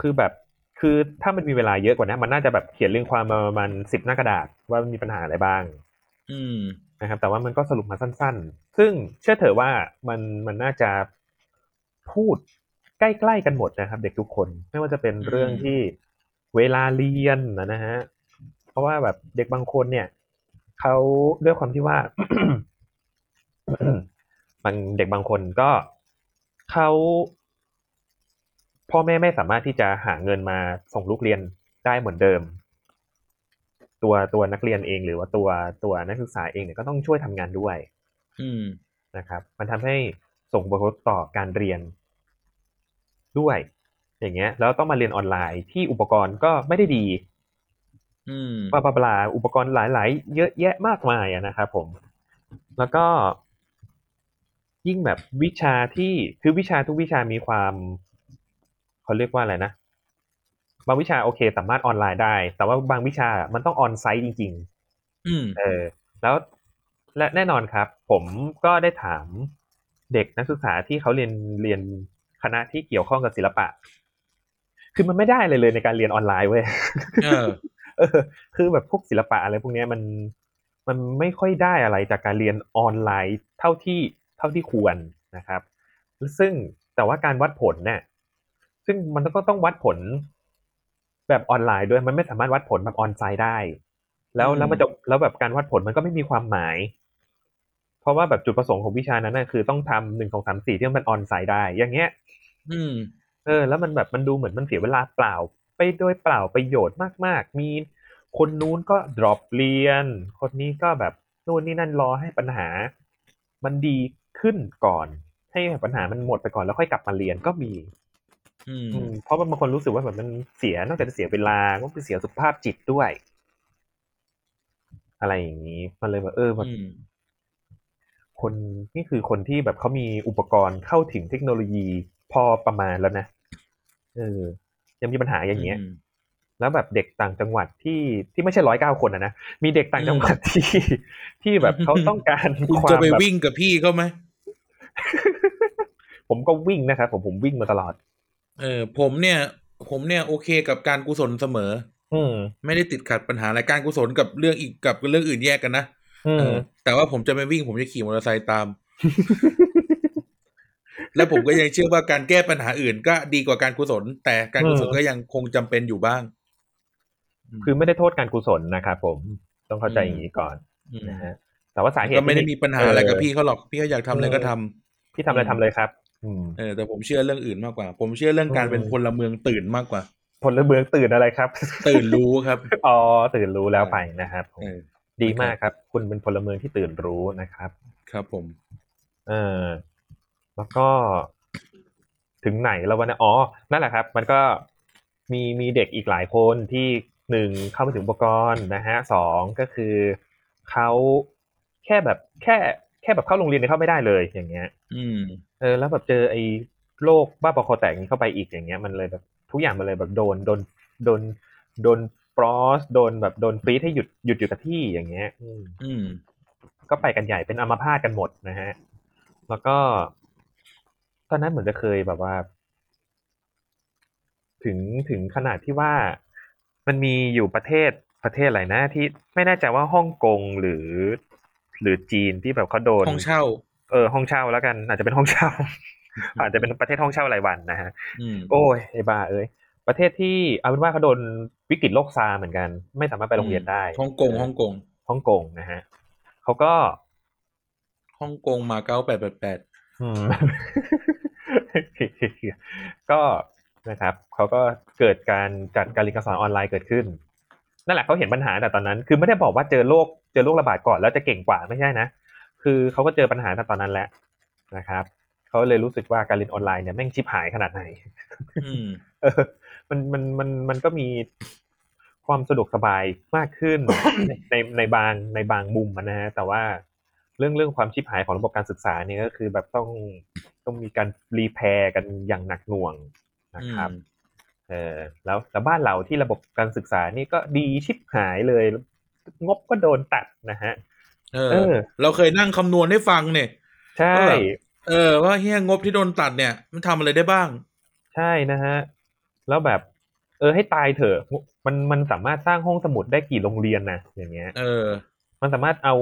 คือแบบ คือถ้ามันมีเวลาเยอะกว่านี้มันน่าจะแบบเขียนเรื่องความมาประมาณสิบหน้ากระดาษว่ามันมีปัญหาอะไรบ้าง อืมนะครับ แต่ว่ามันก็สรุปมาสั้น ๆ ซึ่งเชื่อเถอะว่ามันมันน่าจะพูดใกล้ๆกันหมดนะครับ เด็กทุกคน ไม่ว่าจะเป็นเรื่องที่เวลาเรียนนะนะฮะ เพราะว่าแบบเด็กบางคนเนี่ยเขาด้วยความที่ว่าบางเด็กบางคนก็ เขาพ่อแม่ไม่สามารถที่จะหาเงินมาส่งลูกเรียนได้เหมือนเดิม ตัวตัวนักเรียนเองหรือว่าตัวตัวนักศึกษาเองเนี่ยก็ต้องช่วยทำงานด้วย อืมนะครับ มันทำให้ส่งผลกระทบต่อการเรียนด้วย อย่างเงี้ย แล้วต้องมาเรียนออนไลน์ที่อุปกรณ์ก็ไม่ได้ดี อืมบลาบลาบลาอุปกรณ์หลาย ๆ เยอะแยะมากมายอะนะครับ ผม แล้วก็ ยิ่งแบบวิชาที่คือวิชาทุกวิชามีความเขาเรียกว่าอะไรนะบางวิชาโอเค สามารถออนไลน์ได้ แต่ว่าบางวิชามันต้องออนไซต์จริงอืมๆเออ แล้วและแน่นอนครับ ผมก็ได้ถามเด็กนักศึกษาที่เขาเรียนเรียนคณะที่เกี่ยวข้องกับศิลปะ คือมันไม่ได้เลยเลยในการเรียนออนไลน์เว้ยเออเออคือแบบพวกศิลปะอะไรพวกเนี้ยมันมันไม่ค่อยได้อะไรจากการเรียนออนไลน์ เท่าที่ เท่าที่ควรนะครับ ซึ่งแต่ว่าการวัดผลเนี่ยซึ่งมันก็ต้องวัดผลแบบออนไลน์ด้วยมันไม่สามารถวัดผลแบบออนไซต์ได้ แล้วอืมแล้วมันจะแล้วแบบการวัดผลมันก็ไม่มีความหมาย เพราะว่าแบบจุดประสงค์ของวิชานั้นน่ะคือต้องทำหนึ่งสองสามสี่ที่มันออนไซต์ได้ อย่างเงี้ย อืม เออ แล้วมันแบบมันดูเหมือนมันเสียเวลาเปล่า ไปโดยเปล่าประโยชน์มาก ๆ มีคนนู้นก็ drop เรียน คนนี้ก็แบบนู่นนี่นั่นรอให้ปัญหา มันดี ขึ้นก่อน ให้ปัญหามันหมดไปก่อนแล้วค่อยกลับมาเรียนก็มีอืมอืมเพราะว่าบางคนรู้สึกว่าแบบมันเสียนอกจากจะเสียเวลาก็เป็นเสียสุขภาพจิตด้วย อะไรอย่างนี้มันเลยแบบเออแบบอืมคนนี่คือคนที่แบบเขามีอุปกรณ์เข้าถึงเทคโนโลยีพอประมาณแล้วนะเออ ยังมีปัญหาอย่างเงี้ยอืมแล้วแบบเด็กต่างจังหวัดที่ที่ไม่ใช่ร้อยเก้าคนนะนะมีเด็กต่างจังหวัดที่ที่แบบเขาต้องการคุณความจะไปแบบวิ่งกับพี่เขาไหม ผมก็วิ่งนะครับผมผมวิ่งมาตลอด เออ ผมเนี่ย ผมเนี่ยโอเคกับการกุศลเสมอ อืมไม่ได้ติดขัดปัญหาอะไรการกุศลกับเรื่องอีกกับเรื่องอื่นแยกกันนะอืเอมอแต่ว่าผมจะไม่วิ่งผมจะขี่มอเตอร์ไซค์ตาม และผมก็ยังเชื่อว่าการแก้ปัญหาอื่น ก็ดีกว่าการกุศล แต่การกุศลก็ยังคงจำเป็นอยู่บ้าง คือไม่ได้โทษการกุศลนะครับผมต้องเข้าใจอืมอย่างนี้ก่อนอืมนะฮะแต่ว่าสาเหตุก็ไม่ได้มีปัญหาอะไรกับเพี่เขาหรอก พี่เขาอยากทำอะไรก็ทำ พี่ทำอะไรทำเลยครับอืมเออแต่ผมเชื่อเรื่องอื่นมากกว่า ผมเชื่อเรื่องการอืมเป็นพลเมืองตื่นมากกว่า พลเมืองตื่นอะไรครับ ตื่นรู้ครับอ๋อตื่นรู้แล้วไปนะครับผมเออดีมากครับ คุณเป็นพลเมืองที่ตื่นรู้นะครับ ครับผม เออแล้วก็ถึงไหนแล้ววะเนี่ยอ๋อ นั่นแหละครับ มันก็มีมีเด็กอีกหลายคนที่หนึ่งเข้าไปถึงอุปกรณ์นะฮะสองก็คือเขาแค่แบบแค่แค่แบบเข้าโรงเรียนเนี่ยเข้าไม่ได้เลยอย่างเงี้ย อืม เออ แล้วแบบเจอไอ้โรคบ้าบอคอแตกนี้เข้าไปอีกอย่างเงี้ย มันเลยแบบทุกอย่างมันเลยแบบโดนโดนโดนโดนฟรอสโดนแบบโดนฟรีซให้หยุดหยุดอยู่กับที่อย่างเงี้ยอืมอืม ก็ไปกันใหญ่เป็นอัมพาตกันหมดนะฮะ แล้วก็ ตอนนั้นเหมือนจะเคยแบบว่า ถึงถึงขนาดที่ว่ามันมีอยู่ประเทศประเทศอะไรนะ ที่ไม่แน่ใจว่าฮ่องกงหรือ หรือจีนที่แบบเขาโดนห้องเช่า เออห้องเช่าแล้วกัน อาจจะเป็นห้องเช่า อาจจะเป็นประเทศห้องเช่ารายวันนะฮะอืมโอ้ยไอ้บ้าเอ้ยประเทศที่เอาเป็นว่าเขาโดนวิกฤตโรคซาร์เหมือนกัน ไม่สามารถไปโรงเรียนได้ฮ่องกงฮ่องกงฮ่องกงนะฮะเขาก็ฮ่องกงมาเก้าแปดแปดแปดอืมก็นะครับเขาก็เกิดการจัดการเรียนการสอนออนไลน์เกิดขึ้น นั่นแหละเขาเห็นปัญหาแต่ตอนนั้น คือไม่ได้บอกว่าเจอโรคเจ อโรคระบาดก่อนแล้วจะเก่งกว่าไม่ใช่นะ คือเขาก็เจอปัญหาแต่ตอนนั้นแหละนะครับเขาเลยรู้สึกว่าการเรียนออนไลน์เนี่ยแม่งชิบหายขนาดไหนอืมเออมันมันมันมันก็มีความสะดวกสบายมากขึ้นในในในบางในบางมุมอะนะฮะแต่ว่าเรื่องเรื่องความชิบหายของระบบการศึกษาเนี่ยก็คือแบบต้องต้องมีการรีแพร์กันอย่างหนักหน่วงนะครับเออแล้วแล้วบ้านเราที่ระบบการศึกษานี่ก็ดีชิบหายเลย งบก็โดนตัดนะฮะเอเอออ เราเคยนั่งคำนวณให้ฟังเนี่ย ใช่ก็แบบเออ ว่าเฮียงบที่โดนตัดเนี่ย มันทำอะไรได้บ้าง ใช่นะฮะ แล้วแบบ เออให้ตายเถอะ มันมันสามารถสร้างห้องสมุดได้กี่โรงเรียนนะอย่างเงี้ย เออ มันสามารถเอา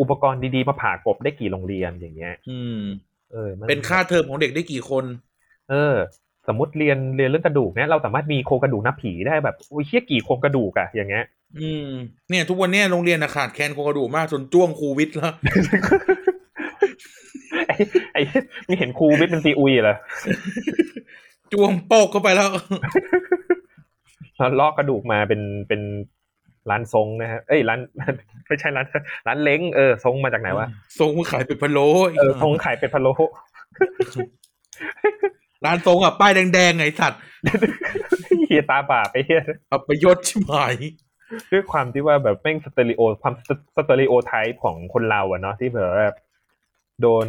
อุปกรณ์ดีๆมาผ่ากบได้กี่โรงเรียนอย่างเงี้ย อืม เออมัเป็นค่าเทอมของเด็กได้กี่คน เออ สมมติเรียนเรียนเรื่องกระดูกเนี่ยเราสามารถมีโครงกระดูกหน้าผีได้แบบอุ้ยเชี่ยกี่โครงกระดูกอะอย่างเงี้ย อืมเนี่ย ทุกวันเนี้ยโรงเรียนอะขาดแคลนโครงกระดูกมากจนจ้วงครูวิทย์แล้วไอ้ไอ้มีเห็นครูวิทย์เป็นซีอุยเหรอจ้วงโปกเข้าไปแล้วแล้วลอกกระดูกมาเป็นเป็นร้านทรงนะฮะ เอ้ยร้านไม่ใช่ร้านร้านเล้งเออทรงมาจากไหนวะทรงขายเป็ดพะโล้เออทรงขายเป็ดพะโล้ร้านทรงอะป้ายแดงๆไงสัตว์เฮียตาบาปไปเฮียอับยศชิบหาย ด้วยความที่ว่าแบบแม่งสเตอริโอความ stereotype ของคนเราอะเนาะที่แบบว่าโดน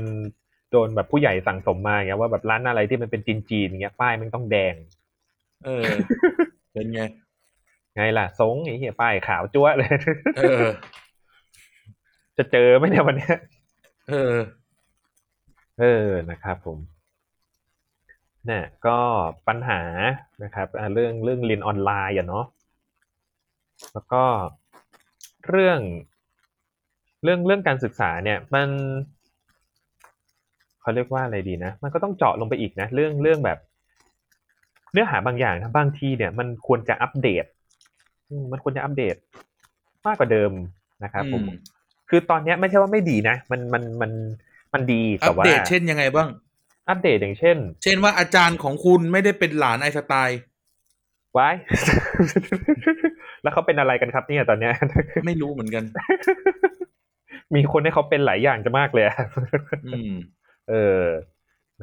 โดนแบบผู้ใหญ่สั่งสมมาอย่างเงี้ยว่าแบบร้านอะไรที่มันเป็นจีนๆอย่างเงี้ยป้ายมันต้องแดง เออ เป็นไง ไงล่ะทรงไอ้เหี้ยป้ายขาวจั๊วะเลยเออ จะเจอไหมเนี่ยวันเนี้ยเออ เออนะครับผมเนี่ยก็ปัญหานะครับอ่าเรื่องเรื่องเรียนออนไลน์อะเนาะ แล้วก็เรื่องเรื่องเรื่องการศึกษาเนี่ยมันเขาเรียกว่าอะไรดีนะ มันก็ต้องเจาะลงไปอีกนะ เรื่องเรื่องแบบ เนื้อหาบางอย่างนะบางทีเนี่ย มันควรจะอัปเดตอืมมันควรจะอัปเดตมากกว่าเดิมนะครับผมอืมคือตอนเนี้ยไม่ใช่ว่าไม่ดีนะ มันมันมันมันดีอัแต่ปว่าเดตเช่นยังไงบ้าง อัปเดตอย่างเช่น เช่นว่าอาจารย์ของคุณไม่ได้เป็นหลานไอน์สไตล์ไว้ แล้วเขาเป็นอะไรกันครับเนี่ยตอนเนี้ย ไม่รู้เหมือนกัน มีคนให้เขาเป็นหลายอย่างจะมากเลยอะอืม เออ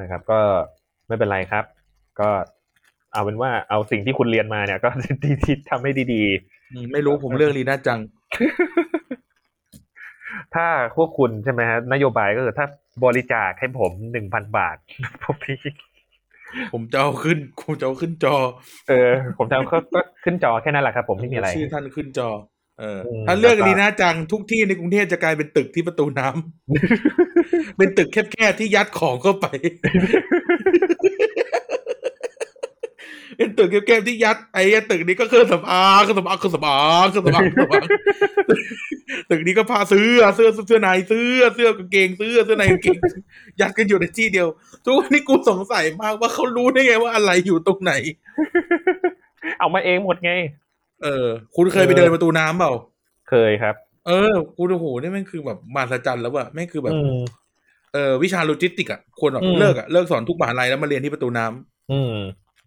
นะครับ ก็ไม่เป็นไรครับ ก็เอาเป็นว่าเอาสิ่งที่คุณเรียนมาเนี่ย ก็ดีๆทำให้ดีอืมไม่รู้ผมเลือกลีน่าจังๆถ้าพวกคุณใช่ไหมฮะนโยบายก็คือถ้าบริจาคให้ผมหนึ่งพันบาทผมพี่ ผมจะเอาขึ้นผมจะเอาขึ้นจอ เออ ผมจะเอาก็ก็ขึ้นจอแค่นั้นแหละครับ ผมไม่มีอะไรชื่อท่านขึ้นจอ เอออมถ้าเลือกแล้วก็ลีน่าจังทุกที่ในกรุงเทพจะกลายเป็นตึกที่ประตูน้ำเป็นตึกแคบๆที่ยัดของเข้าไป เป็นตึกแคบๆที่ยัดไอ้ตึกนี้ก็เครื่องสำอางเครื่องสำอางเครื่องสำอางเครื่องสำอางเครื่องสำอางตึกนี้ก็พาเสื้อเสื้อเสื้อในเสื้อเสื้อกางเกงเสื้อเสื้อในกางเกงยัดกันอยู่ในที่เดียวทุกวันนี้กูสงสัยมากว่าเขารู้ได้ไงว่าอะไรอยู่ตรงไหน เอามาเองหมดไง เออ คุณเคยไปเดินประตูน้ำเปล่า เคยครับ เออคุณโอ้โหนี่แม่งคือแบบมหัศจรรย์แล้วว่ะแม่งคือแบบอืมเออวิชาโลจิสติกอะควรแบบอืมเลิกอะเลิกสอนทุกมหาลัยแล้วมาเรียนที่ประตูน้ำอืม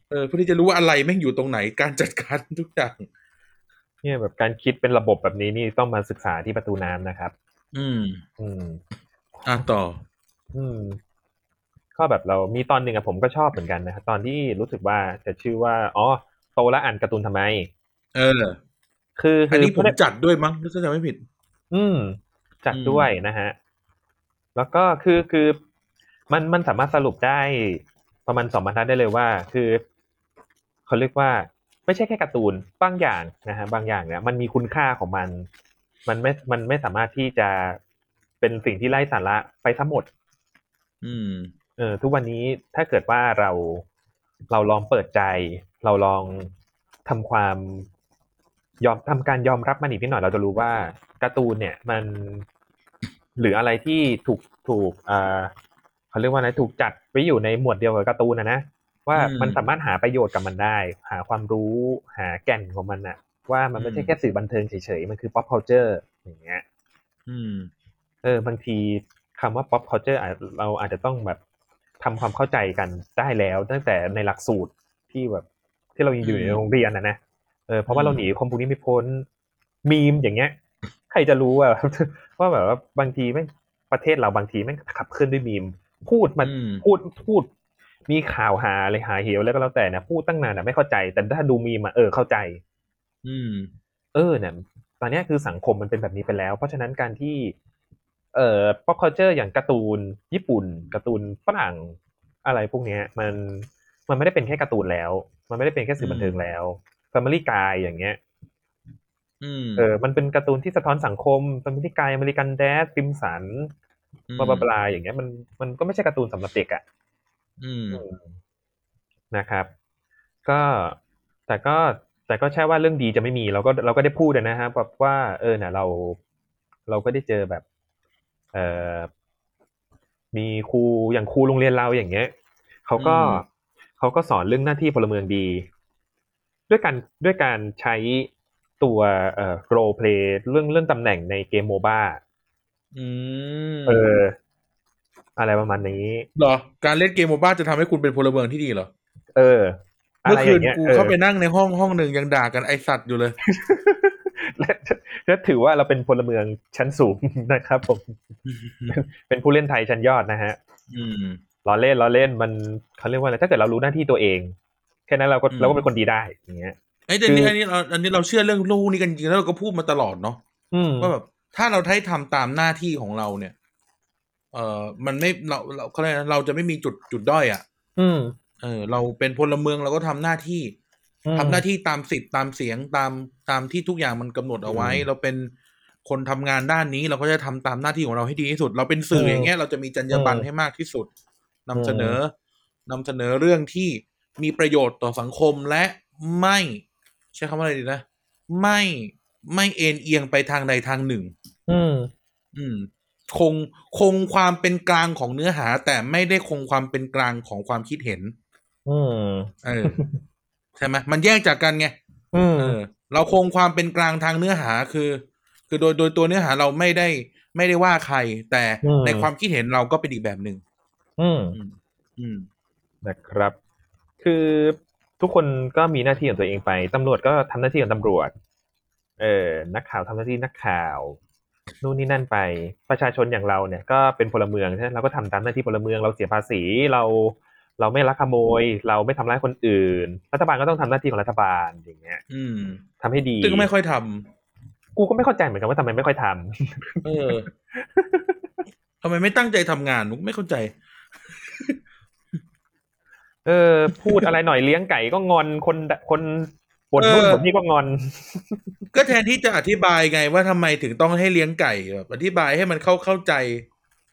เออเพื่อที่จะรู้ว่าอะไรแม่งอยู่ตรงไหนการจัดการทุกอย่าง เนี่ยแบบการคิดเป็นระบบแบบนี้นี่ต้องมาศึกษาที่ประตูน้ำนะครับ อืม อืมอะต่อ อืมก็แบบเรามีตอนหนึ่งอะผมก็ชอบเหมือนกันนะครับตอนที่รู้สึกว่าจะชื่อว่าอ๋อโตแล้วอ่านการ์ตูนทำไม เออ คืออันนี้ผมคือจัดด้วยมั้งถ้าจำไม่ผิด อืม จัดอืมด้วยนะฮะแล้วก็คือคือมันมันสามารถสรุปได้ประมาณสองบรรทัดได้เลยว่า คือ เขาเรียกว่าไม่ใช่แค่การ์ตูนบางอย่างนะฮะบางอย่างเนี่ยมันมีคุณค่าของมัน มันไม่มันไม่สามารถที่จะเป็นสิ่งที่ไร้สาระไปทั้งหมด อืม เออทุกวันนี้ถ้าเกิดว่าเราเราลองเปิดใจ เราลองทำความ ยอมทำการยอมรับมันอีกนิดหน่อยเราจะรู้ว่าการ์ตูนเนี่ย มัน หรืออะไรที่ถูกถูกอ่าเขาเรียกว่าอะไรถูกจัดไว้อยู่ในหมวดเดียวกับการ์ตูนนะนะ ว่าอืมมันสามารถหาประโยชน์กับมันได้ หาความรู้หาแก่นของมันอะว่ามันไม่ใช่อืมแค่สื่อบันเทิงเฉยๆ มันคือ pop culture อย่างเงี้ยอืมเออบางทีคำว่า pop culture อาจเราอาจจะต้องแบบทำความเข้าใจกันได้แล้ว ตั้งแต่ในหลักสูตรที่แบบ ที่เรายังอยู่อืมในโรงเรียนนะนะเออเพราะว่าอืมเราหนีคอมพวกนี้ไม่พ้นมีมอย่างเงี้ย ใครจะรู้อะว่าแบบว่าบางทีแม่งประเทศเราบางทีแม่งขับเคลื่อนด้วยมีม พูดมาอืมพูดพูด มีข่าวหาอะไรหาเหวแล้วก็แล้วแต่นะพูดตั้งนานนะไม่เข้าใจ แต่ถ้าดูมีมอะเออเข้าใจ อืม เออเนี่ยตอนเนี้ยคือสังคมมันเป็นแบบนี้ไปแล้ว เพราะฉะนั้นการที่ เอ่อ pop culture อย่างการ์ตูน ญี่ปุ่นการ์ตูนฝรั่งอะไรพวกเนี้ย มันมันไม่ได้เป็นแค่การ์ตูนแล้ว มันไม่ได้เป็นแค่สื่อบันเทิงแล้ว Family Guy อย่างเงี้ยอืมเออ มันเป็นการ์ตูนที่สะท้อนสังคม Family Guy อเมริกันแดดซิมสันบลาบลาบลาอย่างเงี้ยมันมันก็ไม่ใช่การ์ตูนสำหรับเด็กอะ อืมนะครับ ก็แต่ก็แต่ก็ใช่ว่าเรื่องดีจะไม่มีเราก็เราก็ได้พูดนะฮะแบบว่า เออเนี่ยเรา เราก็ได้เจอแบบ เอ่อมีครูอย่างครูโรงเรียนเราอย่างเงี้ยเขาก็อืมเขาก็สอนเรื่องหน้าที่พลเมืองดี ด้วยการด้วยการใช้ตัวเอ่อ role play เรื่องเรื่องตำแหน่งในเกมโมบ้าอืมเออ อะไรประมาณนี้เหรอ การเล่นเกมโมบ้าจะทำให้คุณเป็นพลเมืองที่ดีเหรอ เอออะเมื่อไรอคืนย่างเงี้ยกูเออเข้าไปนั่งในห้องห้องหนึ่งยังด่ากันไอสัตว์อยู่เลยและและถือว่าเราเป็นพลเมืองชั้นสูงนะครับผม เป็นผู้เล่นไทยชั้นยอดนะฮะอืมล้อเล่นล้อเล่นมันเขาเรียกว่าอะไรถ้าเกิดเรารู้หน้าที่ตัวเอง แค่นั้นเราก็อืมเราก็เป็นคนดีได้อย่างเงี้ยไอ้ยแต่นี่คืออัอันนี้เราอันนี้เราเชื่อเรื่องลูกนี่กันจริงๆแล้วเราก็พูดมาตลอดเนาะอืมว่าแบบถ้าเราได้ทำตามหน้าที่ของเราเนี่ย เออมันไม่เราเราเขาเรียกอะไรนะเราจะไม่มีจุดจุดด้อยอะ อืมเออ เราเป็นพลเมืองเราก็ทำหน้าที่อืมทำหน้าที่ตามสิทธิ์ตามเสียงตามตามที่ทุกอย่างมันกำหนดเอาไว้อืมเราเป็นคนทำงานด้านนี้เราก็จะทำตามหน้าที่ของเราให้ดีที่สุด เราเป็นสื่ออืมอย่างเงี้ยเราจะมีจรรยาบรรณอืมให้มากที่สุดนำเสนอนำเสนอเรื่องที่มีประโยชน์ต่อสังคมและไม่ ใช้คำว่าอะไรดีนะ ไม่ไม่เอ็นเอียงไปทางใดทางหนึ่ง อืม อืม คงคงความเป็นกลางของเนื้อหา แต่ไม่ได้คงความเป็นกลางของความคิดเห็น อืมเออใช่ไหมมันแยกจากกันไงอืมเออเราคงความเป็นกลางทางเนื้อหาคือ คือโดยโดยตัวเนื้อหาเราไม่ได้ไม่ได้ว่าใคร แต่ในความคิดเห็นเราก็เป็นอีกแบบหนึ่งอืมอืมอืมนะครับ คือทุกคนก็มีหน้าที่ของตัวเองไปตำรวจก็ทำหน้าที่ของตำรวจ เออนักข่าวทำหน้าที่นักข่าว นู่นนี่นั่นไปประชาชนอย่างเราเนี่ยก็เป็นพลเมืองใช่ไหมเราก็ทำตามหน้าที่พลเมืองเราเสียภาษีเรา เราไม่ลักขโมย เราไม่ทำร้ายคนอื่น รัฐบาลก็ต้องทำหน้าที่ของรัฐบาลอย่างเงี้ย อืมทำให้ดีซึ่งก็ไม่ค่อยทำกูก็ไม่เข้าใจเหมือนกันว่าทำไมไม่ค่อยทำเออทำไมไม่ตั้งใจทำงานนุกไม่เข้าใจ เออ พูดอะไรหน่อยเลี้ยงไก่ก็งอนคนคน บ่นนู่นเออบ่นนี่ก็งอน ก็แทนที่จะอธิบายไงว่าทำไมถึงต้องให้เลี้ยงไก่แบบอธิบายให้มันเข้าเข้าใจ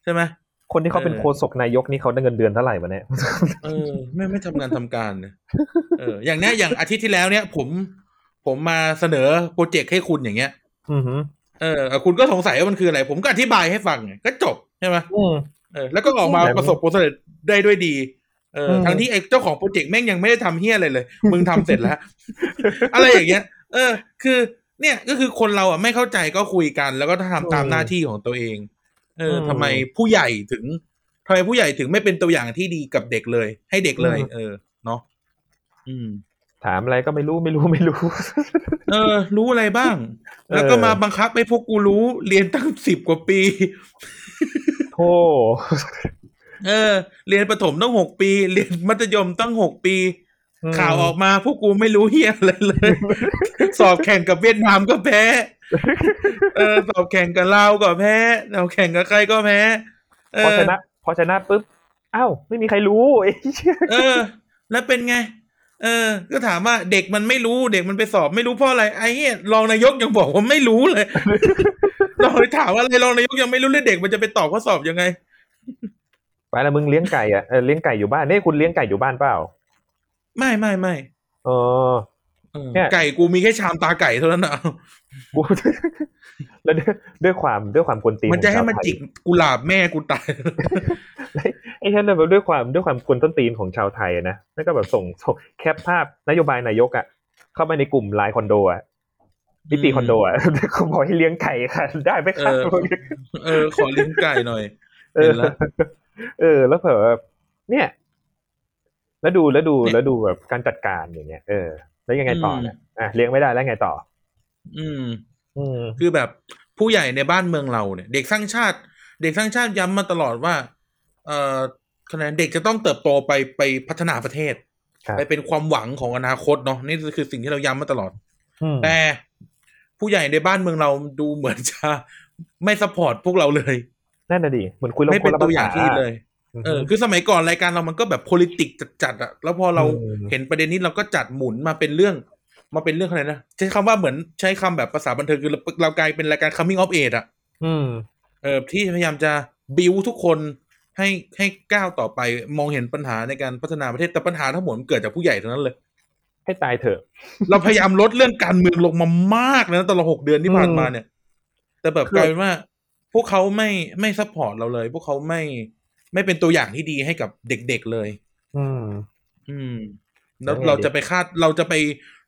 ใช่ไหมคนที่เขาเป็นเออโฆษกนายกนี่เขาได้เงินเดือนเท่าไหร่วะเนี่ยเออไม่ไม่ทำงานทำการเนี่ยเออ อย่างเนี้ยอย่างอาทิตย์ที่แล้วเนี่ยผม ผมมาเสนอโปรเจกต์ให้คุณอย่างเงี้ย อือหือเออคุณก็สงสัยว่ามันคืออะไร ผมก็อธิบายให้ฟังไงก็จบใช่ไหมอืมเออแล้วก็ออกมาแต่มันประสบผลสำเร็จได้ด้วยดี เอออืมทั้งที่ไอ้เจ้าของโปรเจกต์แม่งยังไม่ได้ทำเฮี้ยอะไรเลย มึงทำเสร็จแล้ว อะไรอย่างเงี้ย เออ คือ เนี่ยก็คือคนเราอะไม่เข้าใจก็คุยกัน แล้วก็ทำตามหน้าที่ของตัวเอง เออทำไมผู้ใหญ่ถึงทำไมผู้ใหญ่ถึงไม่เป็นตัวอย่างที่ดีกับเด็กเลย ให้เด็กเลย เออ เนาะอืม ถามอะไรก็ไม่รู้ไม่รู้ไม่รู้ เออ รู้อะไรบ้าง แล้วก็มาบังคับให้พวกกูรู้เรียนตั้งสิบกว่าปีโธ่ เออ เรียนประถมต้องหกปี เรียนมัธยมตั้งหกปี ข่าวออกมาพวกกูไม่รู้เฮียอะไรเลย สอบแข่งกับเวียดนามก็แพ้ เออ สอบแข่งกับลาวก็แพ้สอบแข่งกับใครก็แพ้เอพออชนะพอชนะปุ๊บอ้าวไม่มีใครรู้ไอ้เหี้ยเออ แล้วเป็นไง เออ ก็ถามว่าเด็กมันไม่รู้เด็กมันไปสอบไม่รู้เพราะอะไรไอ้เหี้ยรองนายกยังบอกว่าไม่รู้เลยเราไปถามว่าอะไรรองนายกยังไม่รู้เลยเด็กมันจะไปตอบข้อสอบยังไง ไปแล้วมึงเลี้ยงไก่อะเออเลี้ยงไก่อยู่บ้านนี่คุณเลี้ยงไก่อยู่บ้านเปล่า ไม่ไม่ไม่เออเออเนี่ยไก่กูมีแค่ชามตาไก่เท่านั้นนะกูแล้วด้วยด้วยความด้วยความกวนตีนมันจะให้ของชาวมันไทยจิกกุหลาบแม่กูตายไอ้ฉันเนี่ยแบบด้วยความด้วยความกวนต้นตีนของชาวไทยอะนะแล้วก็แบบส่งส่งแคปภาพนโยบายนายกอะเข้าไปในกลุ่มไลน์คอนโดอะนิติคอนโดอะเขาบอกให้เลี้ยงไก่ค่ะ ได้ไหมครับเออเออขอเลี้ยงไก่หน่อยเออ เห็นแล้วเออ แล้วเผื่อแบบเนี่ย แล้วดูแล้วดูเนี่ยแล้วดูแบบการจัดการอย่างเงี้ยเออแล้วยังไงต่อเนี่ยอะเลี้ยงไม่ได้แล้วไงต่อ อืม อืมคือแบบผู้ใหญ่ในบ้านเมืองเราเนี่ย เด็กสร้างชาติ เด็กสร้างชาติย้ำมาตลอดว่า เอ่อคะแนนเด็กจะต้องเติบโตไปไปพัฒนาประเทศครับไปเป็นความหวังของอนาคตเนาะนี่คือสิ่งที่เราย้ำมาตลอดอืมแต่ผู้ใหญ่ในบ้านเมืองเราดูเหมือนจะไม่สปอร์ตพวกเราเลย นั่นน่ะดิเหมือนคุยเราไม่เป็นคละตัวอย่างภษที่ดีเลยเออคือสมัยก่อนรายการเรามันก็แบบ politics จัดๆอะแล้วพอเราอืมเห็นประเด็นนี้เราก็จัดหมุนมาเป็นเรื่อง มาเป็นเรื่องอะไรนะใช้คำว่าเหมือนใช้คำแบบภาษาบันเทิงคือเราเรากลายเป็นรายการ coming of age อะอืมเออที่พยายามจะบิวทุกคนให้ให้ก้าวต่อไปมองเห็นปัญหาในการพัฒนาประเทศแต่ปัญหาทั้งหมดมันเกิดจากผู้ใหญ่ทั้งนั้นเลย ให้ตายเถอะ เราพยายามลดเรื่องการเมืองลงมามากเลยนะตลอดหกเดือนที่ผ่านมาเนี่ย แต่แบบคือกลายเป็นว่า พวกเขาไม่ไม่ support เราเลย พวกเขาไม่ไม่เป็นตัวอย่างที่ดีให้กับเด็กๆเลย อืม อืม แล้วแล้วไงเราดีจะไปคาดเราจะไป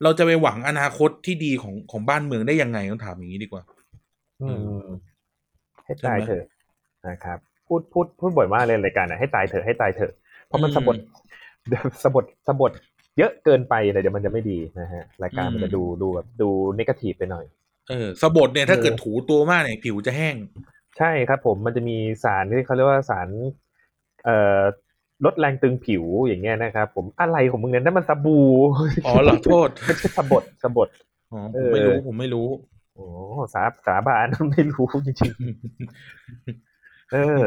เราจะไปหวังอนาคตที่ดีของของบ้านเมืองได้ยังไงต้องถามอย่างนี้ดีกว่า อืม ให้ให้ตายไหมเถอะนะครับ พูดพูดพูดบ่อยมากเลยรายการอะให้ตายเถอะให้ตายเถอะเพราะมันอืมสะบดเดี๋ยวสะบดสะบดเยอะเกินไปเลยเดี๋ยวมันจะไม่ดีนะฮะรายการมันอืมจะดูดูแบบดูนกาทีฟไปหน่อยเออสะบดเนี่ยถ้าเออเกิดถูตัวมากเนี่ยผิวจะแห้ง ใช่ครับผมมันจะมีสารที่เขาเรียกว่าสารเอ่อลดแรงตึงผิวอย่างเงี้ยนะครับผมอะไรของมึงเนี่ยนั่นมันสบู่อ๋อเหรอโทษไม่ใช่สะบดสะบดอ๋อผเอมอไม่รู้ผมไม่รู้โอ้สาสาบานไม่รู้จริงๆเออ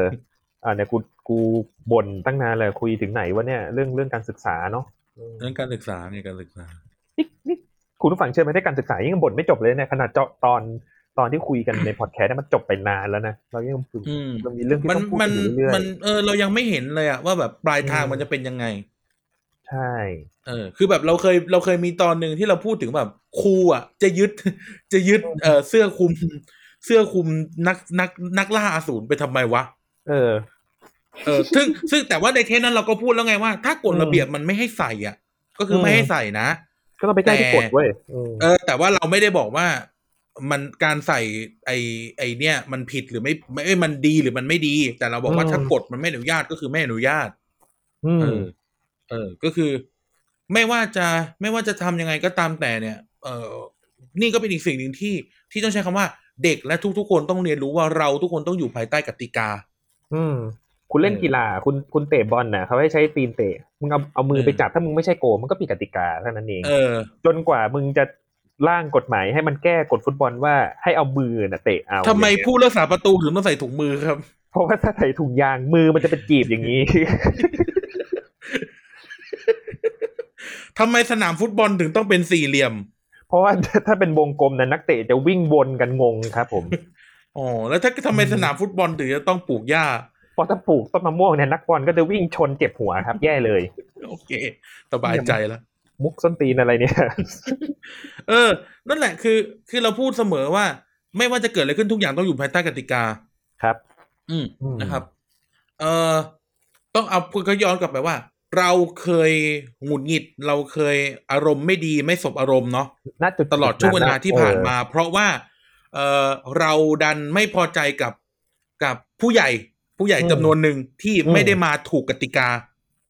อ่าเนี่ยกูกูบ่นตั้งนานเลยคุยถึงไหนวะเนี่ยเรื่องเรื่องการศึกษาเนาะเรื่องการศึกษาไงการศึกษานี่นี่คุณผู้ฟังเชื่อไหมได้การศึกษายังบ่นไม่จบเลยเนี่ยขนาดเจาะตอน ตอนที่คุยกันในพอดแคสต์เนี่ยมันจบไปนานแล้วนะเรายังอืมเรามีเรื่องที่มันต้องพูดมันอยู่เรื่อยมันเออเรายังไม่เห็นเลยอะว่าแบบปลายทางอืมมันจะเป็นยังไงๆใช่ เออ คือแบบเราเคยเราเคยมีตอนหนึ่งที่เราพูดถึงแบบครูอะจะยึด จะยึดเออเสื้อคลุม เสื้อคลุมนักนักนักล่าอสูรไปทำไมวะ เออ เออ ซึ่งซึ่งแต่ว่าในเทปนั้นเราก็พูดแล้วไงว่า ถ้ากฎระเบียบมันไม่ให้ใส่อะ ก็คืออืมไม่ให้ใส่นะก็เราไปแก้ที่กฎเว้ยอืมเออ แต่ว่าเราไม่ได้บอกว่า มันการใส่ไอไอเนี่ย มันผิดหรือไม่ไม่เอ้ยมันดีหรือมันไม่ดี แต่เราบอกว่าถ้ากฎมันไม่อนุญาตก็คือไม่อนุญาตอืมเออเออ ก็คือ ไม่ว่าจะไม่ว่าจะทำยังไงก็ตามแต่เนี่ย เออนี่ก็เป็นอีกสิ่งหนึ่งที่ที่ต้องใช้คำว่าเด็กและทุกๆคนต้องเรียนรู้ว่าเราทุกคนต้องอยู่ภายใต้กติกา อืม คุณเล่นเออกีฬาคุณคุณเตะบอลน่ะเขาให้ใช้ตีนเตะมึงเอาเอามือเออไปจับถ้ามึงไม่ใช่โกมันก็ผิดกติกาเท่านั้นเองเออ จนกว่ามึงจะ ร่างกฎหมายให้มันแก้กฎฟุตบอลว่าให้เอามือน่ะเตะเอาทำไมอย่างเงี้ยผู้รักษาประตูถึงต้องใส่ถุงมือครับ เพราะว่าถ้าใส่ถุงยางมือมันจะเป็นจีบอย่างนี้ทำไมสนามฟุตบอลถึงต้องเป็นสี่เหลี่ยม เพราะว่าถ้าเป็นวงกลมนะนักเตะจะวิ่งวนกันงงครับ ผมอ๋อแล้วถ้าทำไมอืมสนามฟุตบอลถึงจะต้องปลูกหญ้าเพราะถ้าปลูกต้นมะม่วงเนี่ยนักบอลก็จะวิ่งชนเจ็บหัวครับ แย่เลย โอเค สบายใจแล้ว มุกส้นตีนอะไรเนี่ย เออ นั่นแหละคือ คือเราพูดเสมอว่า ไม่ว่าจะเกิดอะไรขึ้นทุกอย่างต้องอยู่ภายใต้กติกา ครับ อืมอืมนะครับ เอ่อ ต้องเอาก็ย้อนกลับไปว่า เราเคยหงุดหงิด เราเคยอารมณ์ไม่ดีไม่สบอารมณ์เนาะน่าจะตลอดช่วงเวลาที่ผ่านมา เพราะว่า เอ่อเราดันไม่พอใจกับกับผู้ใหญ่ ผู้ใหญ่จำนวนหนึ่งที่ไม่ได้มาถูกกติกา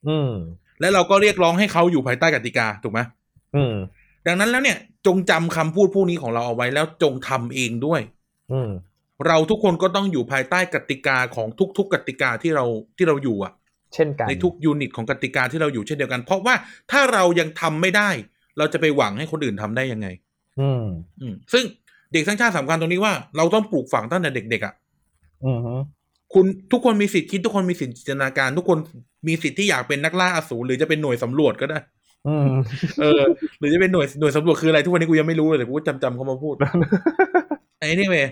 อืม และเราก็เรียกร้องให้เขาอยู่ภายใต้กติกาถูกไหมอืม ดังนั้นแล้วเนี่ย จงจำคำพูดพวกนี้ของเราเอาไว้แล้วจงทำเองด้วย อืม เราทุกคนก็ต้องอยู่ภายใต้กติกาของทุก ๆ กติกาที่เราที่เราอยู่อะ เช่นกันในทุกยูนิตของกติกาที่เราอยู่เช่นเดียวกัน เพราะว่าถ้าเรายังทำไม่ได้ เราจะไปหวังให้คนอื่นทำได้ยังไง อืม อืม ซึ่งเด็กสร้างชาติสำคัญตรงนี้ว่าเราต้องปลูกฝังตั้งแต่เด็กๆอะ อืมคุณทุกคนมีสิทธิ์คิดทุกคนมีสิทธิ์จินตนาการ ทุกคน มีสิทธิ์ที่อยากเป็นนักล่าอสูรหรือจะเป็นหน่วยสำรวจก็ได้อืมเออ หรือจะเป็นหน่วยหน่วยสำรวจคืออะไรทุกวันนี้กูยังไม่รู้เลยแต่กูก็จำจำเขามาพูด anyway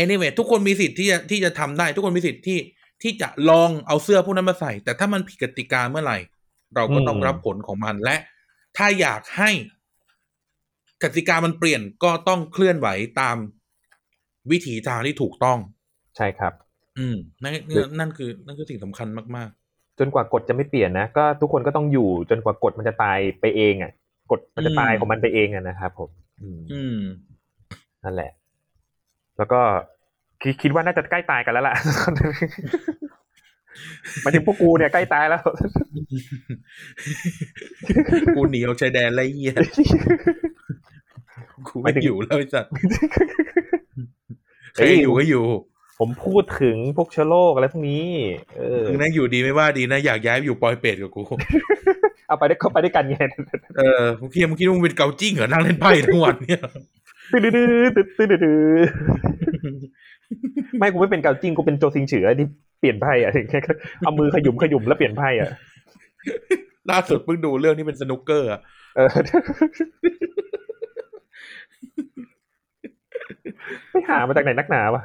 anyway ทุกคนมีสิทธิ์ที่จะที่จะทำได้ ทุกคนมีสิทธิ์ที่ที่จะลองเอาเสื้อพวกนั้นมาใส่ แต่ถ้ามันผิดกติกาเมื่อไหร่ เราก็ต้องอืมรับผลของมันและ ถ้าอยากให้กติกามันเปลี่ยนก็ต้องเคลื่อนไหวตามวิถีทางที่ถูกต้อง ใช่ครับ อืมนั่นนั่นคือ นั่นคือสิ่งสำคัญมาก จนกว่ากฎจะไม่เปลี่ยนนะก็ทุกคนก็ต้องอยู่จนกว่ากฎมันจะตายไปเองอะกฎมันจะตายอืมของมันไปเองอะนะครับผมอืมๆอืมนั่นแหละ แล้วก็คิดคิดว่าน่าจะใกล้ตายกันแล้วล่ะหมายถึงพวกกูเนี่ยใกล้ตายแล้ว กูหนีออกชายแดนไรเหี้ยกูหไม่มายถึงอยู่แล้วไอ้สัตว์ใคเฮ้รยอยู่ก็อยู่ ผมพูดถึงพวกเชื้อโรคอะไรพวกนี้ เออมึงนั่งอยู่ดีไม่ว่าดีนะ อยากย้ายไปอยู่ปอยเป็ดกับกู เอาไปได้เข้าไปด้วยกันไงเออมึงคิดมึงคิดว่ามึงเป็นเกาจิ้งเหรอ นั่งเล่นไพ่ทั้งวันเนี่ยตื้อดื้อดื้อตื้อดื้อดื้อไม่กูไม่เป็นเกาจริงกูเป็นโจซิงเฉือที่เปลี่ยนไพ่อะแค่เอามือขยุมขยุมแล้วเปลี่ยนไพ่อะล่าสุดเพิ่งดูเรื่องนี้เป็นสนุกเกอร์อะเออไม่หามาจากไหนนักหนาวะ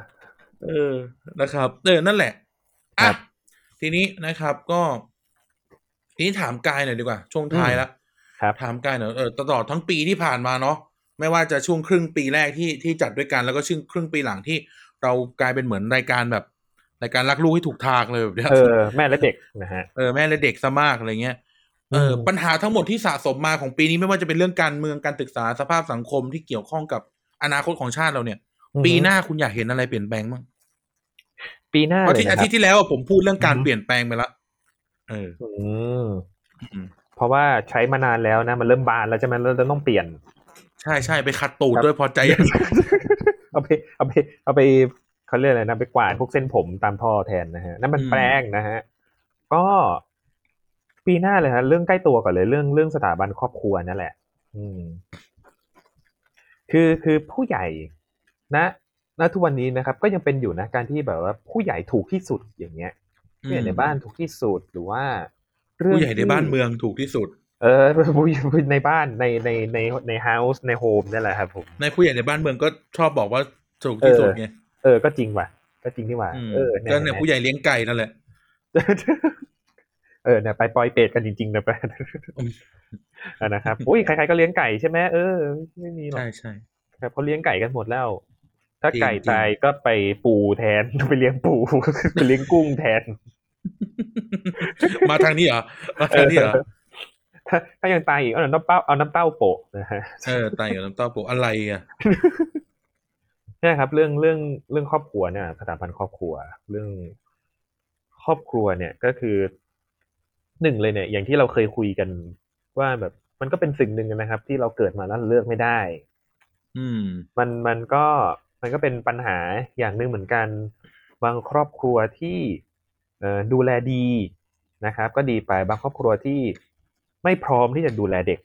เออนะครับ เออนั่นแหละครัอะบทีนี้นะครับก็ ทีนี้ถามกายหน่อยดีกว่า ช่วงท้ายละครับ ถามกายหน่อยเออตลอดทั้งปีที่ผ่านมาเนาะไม่ว่าจะช่วงครึ่งปีแรกที่ที่จัดด้วยกันแล้วก็ช่วงครึ่งปีหลังที่เรากลายเป็นเหมือนรายการแบบรายการรักลูกให้ถูกทางเลยแบบเนี้ยเออแม่และเด็กนะฮะเออแม่และเด็กซะมากอะไรเงี้ยเออปัญหาทั้งหมดที่สะสมมาของปีนี้ไม่ว่าจะเป็นเรื่องการเมืองการศึกษาสภาพสังคมที่เกี่ยวข้องกับอนาคตของชาติเราเนี่ย ปีหน้าคุณอยากเห็นอะไรเปลี่ยนแปลงบ้าง ปีหน้าเพราะเลยที่นะอาครัทิตบย์ที่แล้วอะผมพูดเรื่องการอือฮึเปลี่ยนแปลงไปละเอออืมอืมเพราะว่าใช้มานานแล้วนะ มันเริ่มบานแล้วใช่ไหมเราจะต้องเปลี่ยน ใช่ใช่ไปขัดตูดครับด้วยพอใจยังเอาไปเอาไปเอาไปเขาเรียกอะไรนะไปกวาดพวกเส้นผมตามท่อแทนนะฮะนั่นมันอืมแปลงนะฮะ ก็ปีหน้าเลยฮะเรื่องใกล้ตัวก่อนเลยเรื่องเรื่องสถาบันครอบครัวนั่นแหละ อืม คือคือผู้ใหญ่ นะ ณทุกวันนี้นะครับ ก็ยังเป็นอยู่นะการที่แบบว่าผู้ใหญ่ถูกที่สุดอย่างเงี้ยผู้ใหญ่ในบ้านถูกที่สุดหรือว่าเรื่องผู้ใหญ่ในที่บ้านเมืองถูกที่สุด เออผู้ใหญ่ในบ้านในในในในเฮาส์ในโฮมนั่นแหละครับผมในผู้ใหญ่ในบ้านเมืองก็ชอบบอกว่าถูกที่สุดไงเออก็จริงว่ะ ก็จริงนี่ว่ะอืมเออก็เนี่ยผู้ใหญ่เลี้ยงไก่นั่นแหละเออเนี่ยไปปล่อยเป็ดกันจริงๆนะไปอืมอะนะครับอุ้ยใครๆก็เลี้ยงไก่ใช่ไหมเออ ไม่มีหรอกใช่ใช่ครับเขาเลี้ยงไก่กันหมดแล้ว ถ้าจริงไก่จริงตายก็ไปปูแทนไปเลี้ยงปูไปเลี้ยงกุ้งแทน มาทางนี้เหรอมาทางนี้เหรอถ้าถ้ายังตายอีกเอาน้ำเต้าเอาน้ำเต้าโปะนะฮะเออไตกับน้ำเต้าปูอะไรอะเนี่ยครับ เรื่องเรื่องเรื่องครอบครัวเนี่ยสถาบันครอบครัว เรื่องครอบครัวเนี่ยก็คือหนึ่งเลยเนี่ย อย่างที่เราเคยคุยกันว่าแบบมันก็เป็นสิ่งหนึ่งนะครับ ที่เราเกิดมาแล้วเลือกไม่ได้ อืม มันมันก็ มันก็เป็นปัญหาอย่างหนึ่งเหมือนกัน บางครอบครัวที่เอ่อดูแลดีนะครับ ก็ดีไปบางครอบครัวที่ไม่พร้อมที่จะดูแลเด็ก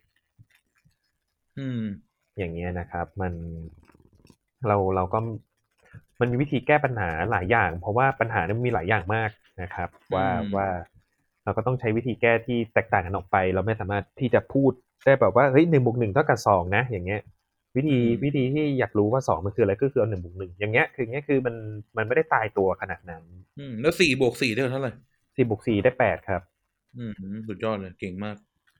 อืม อย่างเงี้ยนะครับ มันเราเราก็มันมีวิธีแก้ปัญหาหลายอย่าง เพราะว่าปัญหาเนี่ยมันมีหลายอย่างมากนะครับ ว่าอืมว่าเราก็ต้องใช้วิธีแก้ที่แตกต่างกันออกไป เราไม่สามารถที่จะพูดได้แบบว่าเฮ้ยหนึ่งบวกหนึ่งเท่ากับสองนะ อย่างเงี้ย วิธีวิธีที่อยากรู้ว่าสองมันคืออะไรก็คือเอาหนึ่งบวกหนึ่งอย่างเงี้ยคืออย่างเงี้ยคือมันมันไม่ได้ตายตัวขนาดนั้น อืมแล้วสี่บวกสี่ได้เท่าไหร่สี่บวกสี่ได้แปดครับ อืมสุดยอดเลยเก่งมาก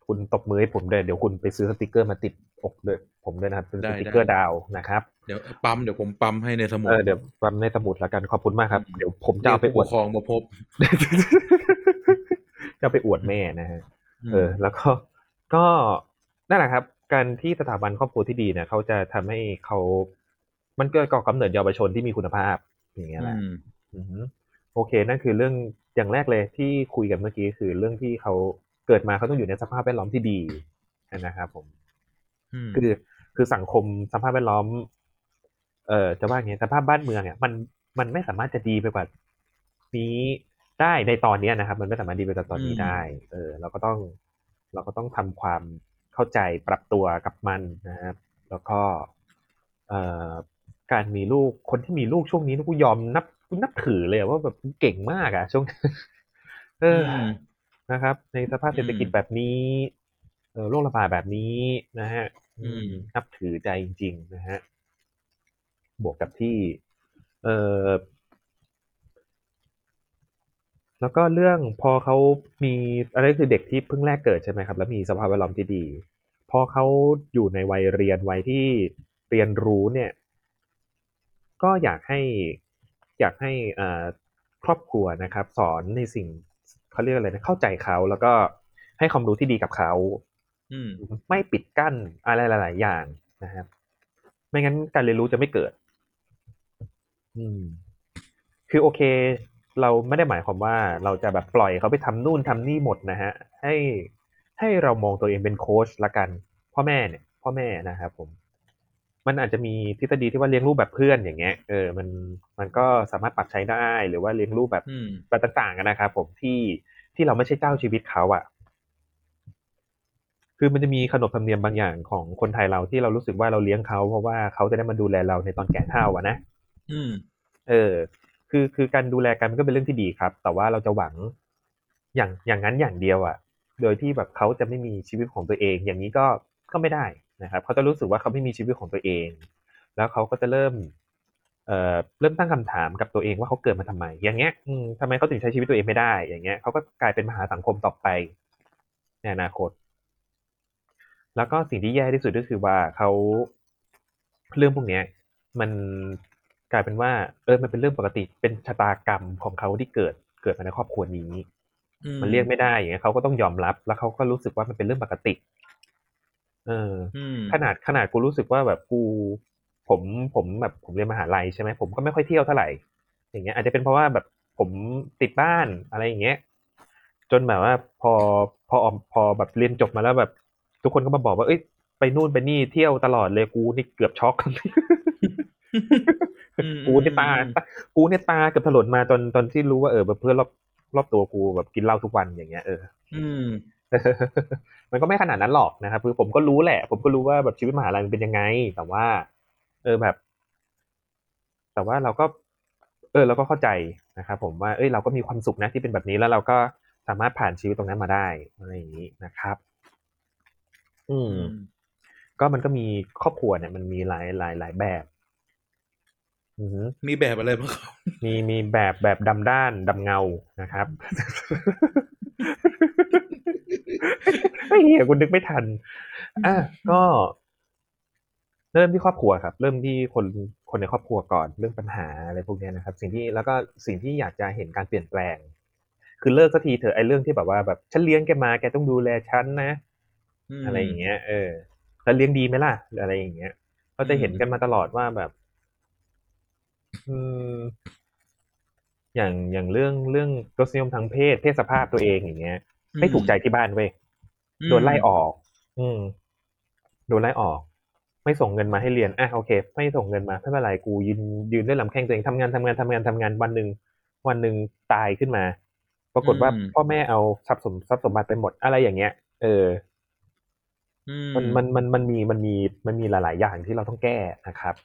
คุณตบมือให้ผมเลยเดี๋ยวคุณไปซื้อสติกเกอร์มาติดอกเลยผมด้วยนะครับเป็นได้สติกเกอร์ได้ดาวนะครับเดี๋ยวปั๊มเดี๋ยวผมปั๊มให้ในสมุดเออเดี๋ยวปั๊มในสมุดแล้วกันขอบคุณมากครับ เดี๋ยวผมจะเอาไปอผู้วปดกครองมาพบจะเอาไปอวดแม่นะฮะมเออ แล้วก็ก็นั่นแหละครับ การที่สถาบันครอบครัวที่ดีเนี่ยเขาจะทำให้เขามันเกิดก่อกำเนิดเยาวชนที่มีคุณภาพ อย่างเงี้ยแหละอืมอือฮึโอเค นั่นคือเรื่องอย่างแรกเลยที่คุยกันเมื่อกี้คือเรื่องที่เขาเกิดมาเขาต้องอยู่ในสภาพแวดล้อมที่ดีนะครับผมอืมคือคือสังคมสภาพแวดล้อม เอ่อจะว่าไงสภาพบ้านเมืองเนี่ยมันมันไม่สามารถจะดีไปกว่านี้ได้ในตอนเนี้ยนะครับ มันไม่สามารถดีไปกว่าตอนนี้ได้ เออ เราก็ต้อง เราก็ต้องทำความ เข้าใจปรับตัวกับมันนะครับ แล้วก็เอ่อการมีลูกคนที่มีลูกช่วงนี้กูยอมนับกูนับถือเลยอะว่าแบบเก่งมากอะช่วงเอออมนะครับ ในสภาพเศรษฐกิจอืมแบบนี้เออโรคระบาดแบบนี้นะฮะอืมนับถือใจจริง ๆ นะฮะบวกกับที่ เออ แล้วก็เรื่องพอเขามีอะไรคือเด็กที่เพิ่งแรกเกิดใช่ไหมครับ แล้วมีสภาพแวดล้อมที่ดี พอเขาอยู่ในวัยเรียนวัยที่เรียนรู้เนี่ย ก็อยากให้อยากให้อ่าครอบครัวนะครับ สอนในสิ่งเขาเรียกอะไรนะเข้าใจเขาแล้วก็ให้ความรู้ที่ดีกับเขาอืมไม่ปิดกั้นอะไรหลาย ๆ อย่างนะครับ ไม่งั้นการเรียนรู้จะไม่เกิด อืม คือโอเค เราไม่ได้หมายความว่าเราจะแบบปล่อยเขาไปทำนู่นทำนี่หมดนะฮะให้ให้เรามองตัวเองเป็นโค้ชละกัน พ่อแม่เนี่ย พ่อแม่นะครับผม มันอาจจะมีทฤษฎีที่ว่าเลี้ยงลูกแบบเพื่อนอย่างเงี้ยเออมันมันก็สามารถปรับใช้ได้หรือว่าเลี้ยงลูกแบบอืมแบบต่างๆกันนะครับผมที่ที่เราไม่ใช่เจ้าชีวิตเขาอะคือมันจะมีขนบธรรมเนียมบางอย่างของคนไทยเราที่เรารู้สึกว่าเราเลี้ยงเขาเพราะว่าเขาจะได้มาดูแลเราในตอนแก่เฒ่าอะนะอืม เออ คือคือการดูแลกันมันก็เป็นเรื่องที่ดีครับ แต่ว่าเราจะหวังอย่างอย่างนั้นอย่างเดียวอะโดยที่แบบเขาจะไม่มีชีวิตของตัวเอง อย่างนี้ก็ก็ไม่ได้นะครับเขาจะรู้สึกว่าเขาไม่มีชีวิตของตัวเอง แล้วเขาก็จะเริ่มเอ่อเริ่มตั้งคำถามกับตัวเองว่าเขาเกิดมาทำไม อย่างเงี้ยอืมทำไมเขาถึงใช้ชีวิตตัวเองไม่ได้ อย่างเงี้ยเขาก็กลายเป็นมหาสังคมต่อไปในอนาคต แล้วก็สิ่งที่แย่ที่สุดก็คือว่าเขาเรื่องพวกเนี้ยมัน กลายเป็นว่าเออมันเป็นเรื่องปกติเป็นชะตากรรมของเขาที่เกิดเกิดมาในครอบครัวนี้อืมันเรียกไม่ได้อย่างเงี้ยเขาก็ต้องยอมรับแล้วเขาก็รู้สึกว่ามันเป็นเรื่องปกติ เอออืมขนาดขนาดกูรู้สึกว่าแบบกู ผมผมแบบผมเรียนมหาลัยใช่ไหมผมก็ไม่ค่อยเที่ยวเท่าไหร่ อย่างเงี้ย อาจจะเป็นเพราะว่าแบบผมติดบ้านอะไรอย่างเงี้ย จนแบบว่าพอพอพอแบบเรียนจบมาแล้วแบบ ทุกคนก็มาบอกว่าเอ้ยไปนู่นไปนี่เที่ยวตลอดเลยกูนี่เกือบช็อกอืม กูเนี่ยตากูเนี่ยตาเกือบถลนมาจนตอนที่รู้ว่าเออแบบเพื่อนรอบรอบตัวกูแบบกินเหล้าทุกวันอย่างเงี้ยเออ อืมมันก็ไม่ขนาดนั้นหรอกนะครับคือผมก็รู้แหละ ผมก็รู้ว่าแบบชีวิตมหาลัยมันเป็นยังไง แต่ว่า เออแบบ แต่ว่าเราก็ เออ เราก็เข้าใจนะครับผมว่าเอ้ยเราก็มีความสุขนะที่เป็นแบบนี้แล้วเราก็สามารถผ่านชีวิตตรงนั้นมาได้อะไรอย่างนี้นะครับ อืม ก็มันก็มีครอบครัวเนี่ย มันมีหลายหลายหลายแบบอือหือ มีแบบอะไรบ้างครับมีมีแบบแบบดำด้านดำเงานะครับไอ้เหี้ยคุณนึกไม่ทัน อะก็ เริ่มที่ครอบครัวครับ เริ่มที่คนคนในครอบครัวก่อนเรื่องปัญหาอะไรพวกเนี้ยนะครับ สิ่งที่แล้วก็สิ่งที่อยากจะเห็นการเปลี่ยนแปลง คือเลิกสักทีเถอะไอ้เรื่องที่แบบว่าแบบฉันเลี้ยงแกมาแกต้องดูแลฉันนะมอะไรอย่างเงี้ย เออแล้วเลี้ยงดีไหมล่ะ อะไรอย่างเงี้ย ก็จะเห็นกันมาตลอดว่าแบบ อืมอย่างอย่างเรื่องเรื่องรสนิยมทางเพศเพศสภาพตัวเองอย่างเงี้ย ไม่ถูกใจที่บ้านเว้ยโดนไล่ออก อืมโดนไล่ออก ไม่ส่งเงินมาให้เรียนอะโอเค ไม่ส่งเงินมาไม่เป็นไรกูยืนยืนด้วยลำแข้งตัวเองทำงานทำงานทำงานทำงานวันหนึ่งวันหนึ่งตายขึ้นมา ปรากฏว่าพ่อแม่เอาทรัพย์สมทรัพย์สมบัติไปหมดอะไรอย่างเงี้ย เอออืมันมันมันมันมีมันมีมันมีหลาย ๆ อย่างที่เราต้องแก้นะครับ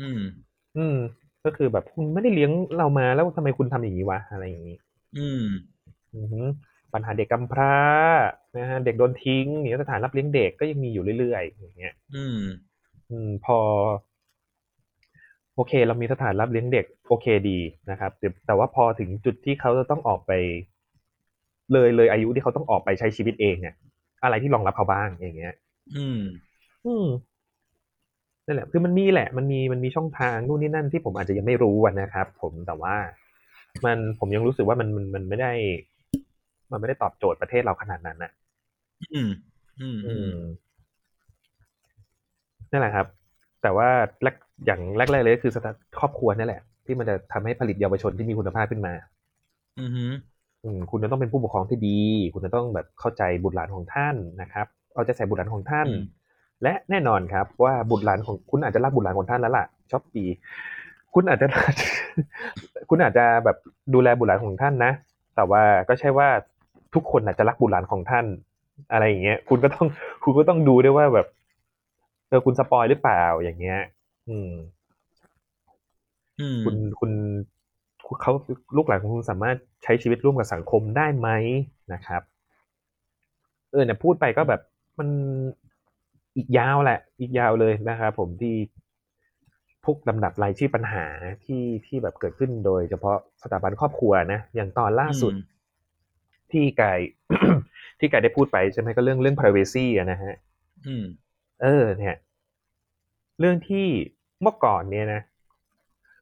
อืม อืม ก็คือแบบคุณไม่ได้เลี้ยงเรามาแล้วทำไมคุณทำอย่างนี้วะอะไรอย่างนี้ อืมอือฮึปัญหาเด็กกำพร้านะฮะเด็กโดนทิ้งเนี่ยสถานรับเลี้ยงเด็กก็ยังมีอยู่เรื่อยๆอย่างเงี้ย อืม อืม พอ โอเค เรามีสถานรับเลี้ยงเด็ก โอเคดีนะครับแต่แต่ว่าพอถึงจุดที่เขาจะต้องออกไป เลยเลยอายุที่เขาต้องออกไปใช้ชีวิตเองเนี่ยอะไรที่รองรับเขาบ้างอย่างเงี้ย อืม อืม นั่นแหละคือมันมีแหละมันมีมันมีช่องทางนู่นนี่นั่นที่ผมอาจจะยังไม่รู้อะนะครับ ผมแต่ว่า มันผมยังรู้สึกว่ามันมันมันไม่ได้ มันไม่ได้ตอบโจทย์ประเทศเราขนาดนั้นนะอืม อืมอืมนั่นแหละครับ แต่ว่าแรกอย่างแรกๆเลยก็คือสถานครอบครัวนั่นแหละ ที่มันจะทำให้ผลิตเยาวชนที่มีคุณภาพขึ้นมา อืมอืมอืมคุณจะต้องเป็นผู้ปกครองที่ดี คุณจะต้องแบบเข้าใจบุตรหลานของท่านนะครับ เอาใจใส่บุตรหลานของท่านอืม และแน่นอนครับว่าบุตรหลานของคุณอาจจะรักบุตรหลานของท่านแล้วล่ะชอบปีคุณอาจจะ คุณอาจจะแบบดูแลบุตรหลานของท่านนะ แต่ว่าก็ใช่ว่าทุกคนอาจจะรักบุตรหลานของท่าน อะไรอย่างเงี้ย คุณก็ต้องคุณก็ต้องดูด้วยว่าแบบเออคุณสปอยหรือเปล่าอย่างเงี้ย อืมอืมคุณคุณคุณเขาลูกหลานของคุณสามารถใช้ชีวิตร่วมกับสังคมได้ไหมนะครับ เออเนี่ยพูดไปก็แบบมัน อีกยาวแหละ อีกยาวเลยนะครับผมที่พวกลำดับรายชื่อปัญหาที่ที่แบบเกิดขึ้นโดยเฉพาะสถาบันครอบครัวนะ อย่างตอนล่าสุด ที่กายที่กายได้พูดไปใช่ไหมก็เรื่องเรื่อง privacy อะนะฮะอืมเออ เนี่ย เรื่องที่เมื่อก่อนเนี่ยนะ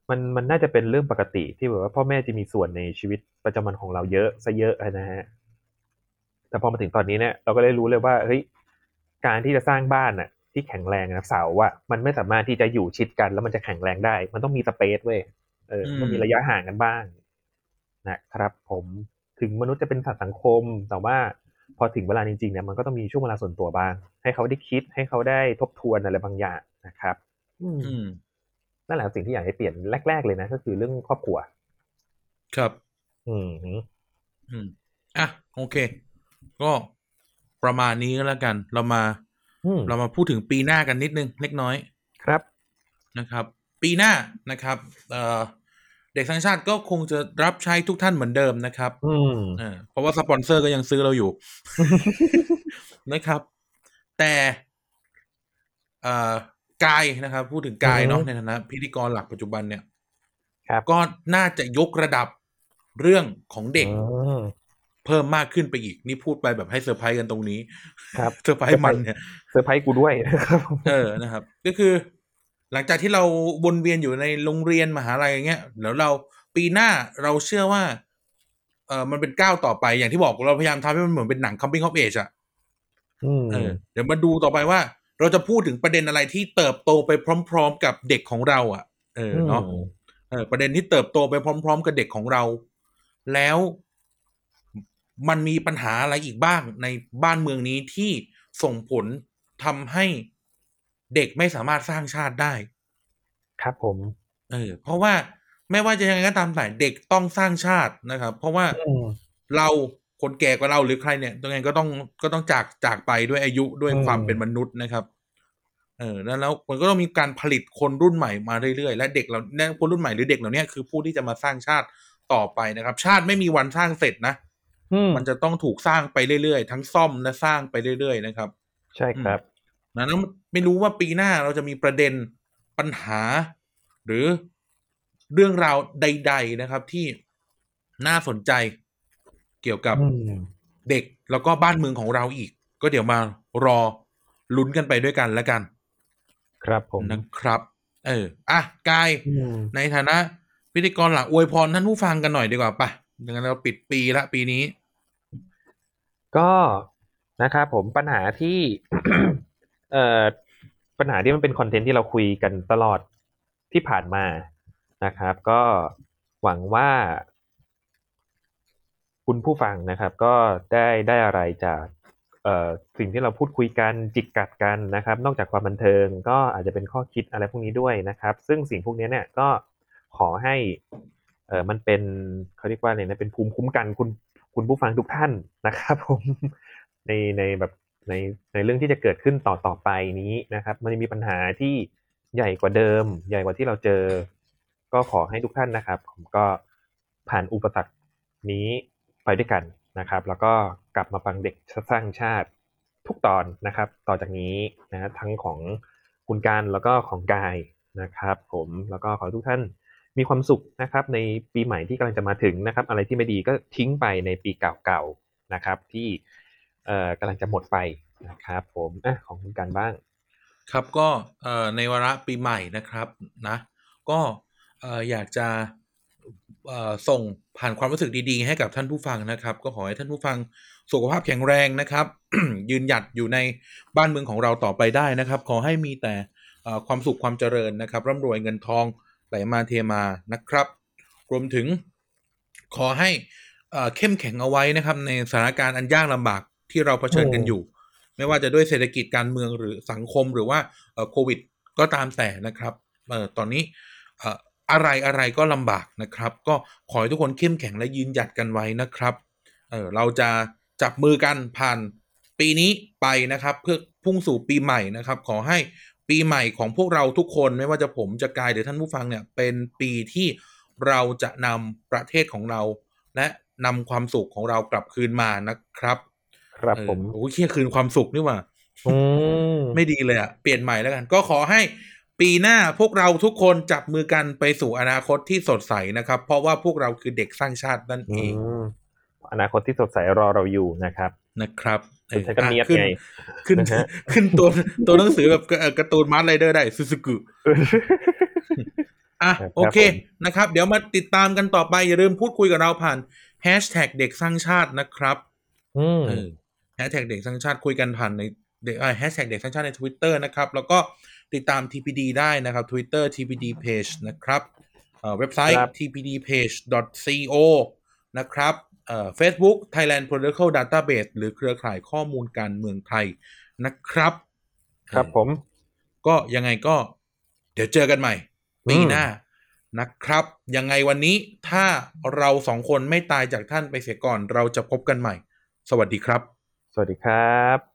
มันมันน่าจะเป็นเรื่องปกติที่แบบว่าพ่อแม่จะมีส่วนในชีวิตประจำวันของเราเยอะซะเยอะนะฮะแต่พอมาถึงตอนนี้เนี่ยเราก็ได้รู้เลยว่าเฮ้ย การที่จะสร้างบ้านน่ะ ที่แข็งแรงนะเสาอะมันไม่สามารถที่จะอยู่ชิดกันแล้วมันจะแข็งแรงได้ มันต้องมีสเปซเว้ยเอออืมต้องมีระยะห่างกันบ้าง นะครับผมถึงมนุษย์จะเป็นสัตว์สังคม แต่ว่าพอถึงเวลาจริงๆเนี่ยมันก็ต้องมีช่วงเวลาส่วนตัวบ้าง ให้เขาได้คิดให้เขาได้ทบทวนอะไรบางอย่างนะครับ อืมอืมนั่นแหละสิ่งที่อยากให้เปลี่ยนแรก ๆ เลยนะ ก็คือเรื่องครอบครัว ครับ อืมอืมอะโอเค ก็ ประมาณนี้ก็แล้วกัน เรามาอืมเรามาพูดถึงปีหน้ากันนิดนึงเล็กน้อยครับนะครับ ปีหน้านะครับเอ่อเด็กทั้งชาติก็คงจะรับใช้ทุกท่านเหมือนเดิมนะครับ อืมเออเพราะว่าสปอนเซอร์ก็ยังซื้อเราอยู่นะครับ แต่เอ่อกายนะครับ พูดถึงกายเนาะอือฮึในฐานะพิธีกรหลักปัจจุบันเนี่ยครับก็น่าจะยกระดับเรื่องของเด็กอืม เพิ่มมากขึ้นไปอีก นี่พูดไปแบบให้เซอร์ไพรส์กันตรงนี้ ครับเซอร์ไพรส์มันเนี่ยเซอร์ไพรส์กูด้วยนะครับเออนะครับ ก็คือ หลังจากที่เราวนเวียนอยู่ในโรงเรียนมหาลัยอย่างเงี้ยแล้วเราปีหน้าเราเชื่อว่า เออมันเป็นก้าวต่อไปอย่างที่บอกเราพยายามทำให้มันเหมือนเป็นหนัง coming of age อะอืมเออเดี๋ยวมาดูต่อไปว่า เราจะพูดถึงประเด็นอะไรที่เติบโตไปพร้อม ๆ กับเด็กของเราอะเออเนาะอืมเออประเด็นที่เติบโตไปพร้อม ๆ กับเด็กของเรา แล้ว มันมีปัญหาอะไรอีกบ้างในบ้านเมืองนี้ที่ส่งผลทำให้เด็กไม่สามารถสร้างชาติได้ ครับผม เออ เพราะว่าไม่ว่าจะยังไงก็ตามแต่เด็กต้องสร้างชาตินะครับ เพราะว่าอืมเราคนแก่กว่าเราหรือใครเนี่ยยังไงก็ต้องก็ต้องจากจากไปด้วยอายุด้วยอืมความเป็นมนุษย์นะครับ เออแล้วแล้วมันก็ต้องมีการผลิตคนรุ่นใหม่มาเรื่อยๆและเด็กเราเนี่ยคนรุ่นใหม่หรือเด็กเหล่านี้คือผู้ที่จะมาสร้างชาติต่อไปนะครับ ชาติไม่มีวันสร้างเสร็จนะอื มมันจะต้องถูกสร้างไปเรื่อยๆ ทั้งซ่อมและสร้างไปเรื่อยๆนะครับ ใช่ครับนะแล้วไม่รู้ว่าปีหน้าเราจะมีประเด็นปัญหา หรือเรื่องราวใด ๆนะครับ ที่น่าสนใจเกี่ยวกับอืมเด็กแล้วก็บ้านเมืองของเราอีก ก็เดี๋ยวมารอลุ้นกันไปด้วยกันแล้วกัน ครับผมนะครับ เอออะกายอืมในฐานะพิธีกรหลักอวยพรท่านผู้ฟังกันหน่อยดีกว่าปะดังนั้นเราปิดปีละปีนี้ ก็นะครับผมปัญหาที่เอ่อปัญหาที่มันเป็นคอนเทนต์ที่เราคุยกันตลอดที่ผ่านมานะครับ ก็หวังว่า คุณผู้ฟังนะครับ ก็ได้ได้อะไรจากเอ่อสิ่งที่เราพูดคุยกันจิกกัดกันนะครับ นอกจากความบันเทิง ก็อาจจะเป็นข้อคิดอะไรพวกนี้ด้วยนะครับ ซึ่งสิ่งพวกนี้เนี่ยก็ขอให้เออมันเป็นเขาเรียกว่าอะไรนะเป็นภูมิคุ้มกันคุณ คุณผู้ฟังทุกท่านนะครับ ผมในในแบบในในเรื่องที่จะเกิดขึ้นต่อต่อไปนี้นะครับ มันจะมีปัญหาที่ใหญ่กว่าเดิม ใหญ่กว่าที่เราเจอ ก็ขอให้ทุกท่านนะครับ ผมก็ผ่านอุปสรรคนี้ไปด้วยกันนะครับ แล้วก็กลับมาฟังเด็กสร้างชาติทุกตอนนะครับ ต่อจากนี้นะทั้งของคุณการแล้วก็ของกายนะครับ ผมแล้วก็ขอทุกท่าน มีความสุขนะครับในปีใหม่ที่กำลังจะมาถึงนะครับ อะไรที่ไม่ดีก็ทิ้งไปในปีเก่าๆนะครับ ที่เอ่อกำลังจะหมดไปนะครับผมอะของคุณการบ้าง ครับก็เอ่อในวาระปีใหม่นะครับนะ ก็เอ่ออยากจะเอ่อส่งผ่านความรู้สึกดีๆ ให้กับท่านผู้ฟังนะครับ ก็ขอให้ท่านผู้ฟังสุขภาพแข็งแรงนะครับ ยืนหยัดอยู่ในบ้านเมืองของเราต่อไปได้นะครับ ขอให้มีแต่เอ่อความสุขความเจริญนะครับร่ำรวยเงินทอง ไหลมาเทมานะครับ รวมถึงขอให้เอ่อเข้มแข็งเอาไว้นะครับ ในสถานการณ์อันยากลำบากที่เราเผชิญกันอยู่ ไม่ว่าจะด้วยเศรษฐกิจการเมืองหรือสังคมหรือว่าเอ่อโควิด ก็ตามแต่นะครับเอ่อตอนนี้เอ่ออะไรอะไรก็ลำบากนะครับ ก็ขอให้ทุกคนเข้มแข็งและยืนหยัดกันไว้นะครับเออเราจะจับมือกันผ่านปีนี้ไปนะครับ เพื่อพุ่งสู่ปีใหม่นะครับ ขอให้ ปีใหม่ของพวกเราทุกคนไม่ว่าจะผมจะกายหรือท่านผู้ฟังเนี่ย เป็นปีที่เราจะนำประเทศของเรา และนำความสุขของเรากลับคืนมานะครับ ครับเออผมโอ้ยเคียคืนความสุขนี่หว่าอืมไม่ดีเลยอะเปลี่ยนใหม่แล้วกัน ก็ขอให้ปีหน้าพวกเราทุกคนจับมือกันไปสู่อนาคตที่สดใสนะครับ เพราะว่าพวกเราคือเด็กสร้างชาตินั่นอืเองมอนาคตที่สดใสรอเราอยู่นะครับนะครับ เออฉันก็เนียดขึ้นไงขึ้นนะฮะขึ้นตัวตัวหนังสือแบบเอ่อการ์ตูนมาร์ไรเดอร์ได้ซูซูกุอะครับโอเคผมนะครับ เดี๋ยวมาติดตามกันต่อไป อย่าลืมพูดคุยกับเราผ่านแฮชแท็กเด็กสร้างชาตินะครับอืมเออแฮชแท็กเด็กสร้างชาติคุยกันผ่านในเด็กแฮชแท็กเด็กสร้างชาติใน Twitter นะครับ แล้วก็ติดตาม TPD ได้นะครับ Twitter TPD Page นะครับเอ่อเว็บไซต์ครับ tpdpage.co นะครับ เอ่อ Facebook Thailand Political Database หรือเครือข่ายข้อมูลการเมืองไทยนะครับ ครับผม ก็ยังไงก็ เดี๋ยวเจอกันใหม่ปีหน้านะครับ ยังไงวันนี้ถ้าเราสองคนไม่ตายจากท่านไปเสียก่อน เราจะพบกันใหม่ สวัสดีครับ สวัสดีครับ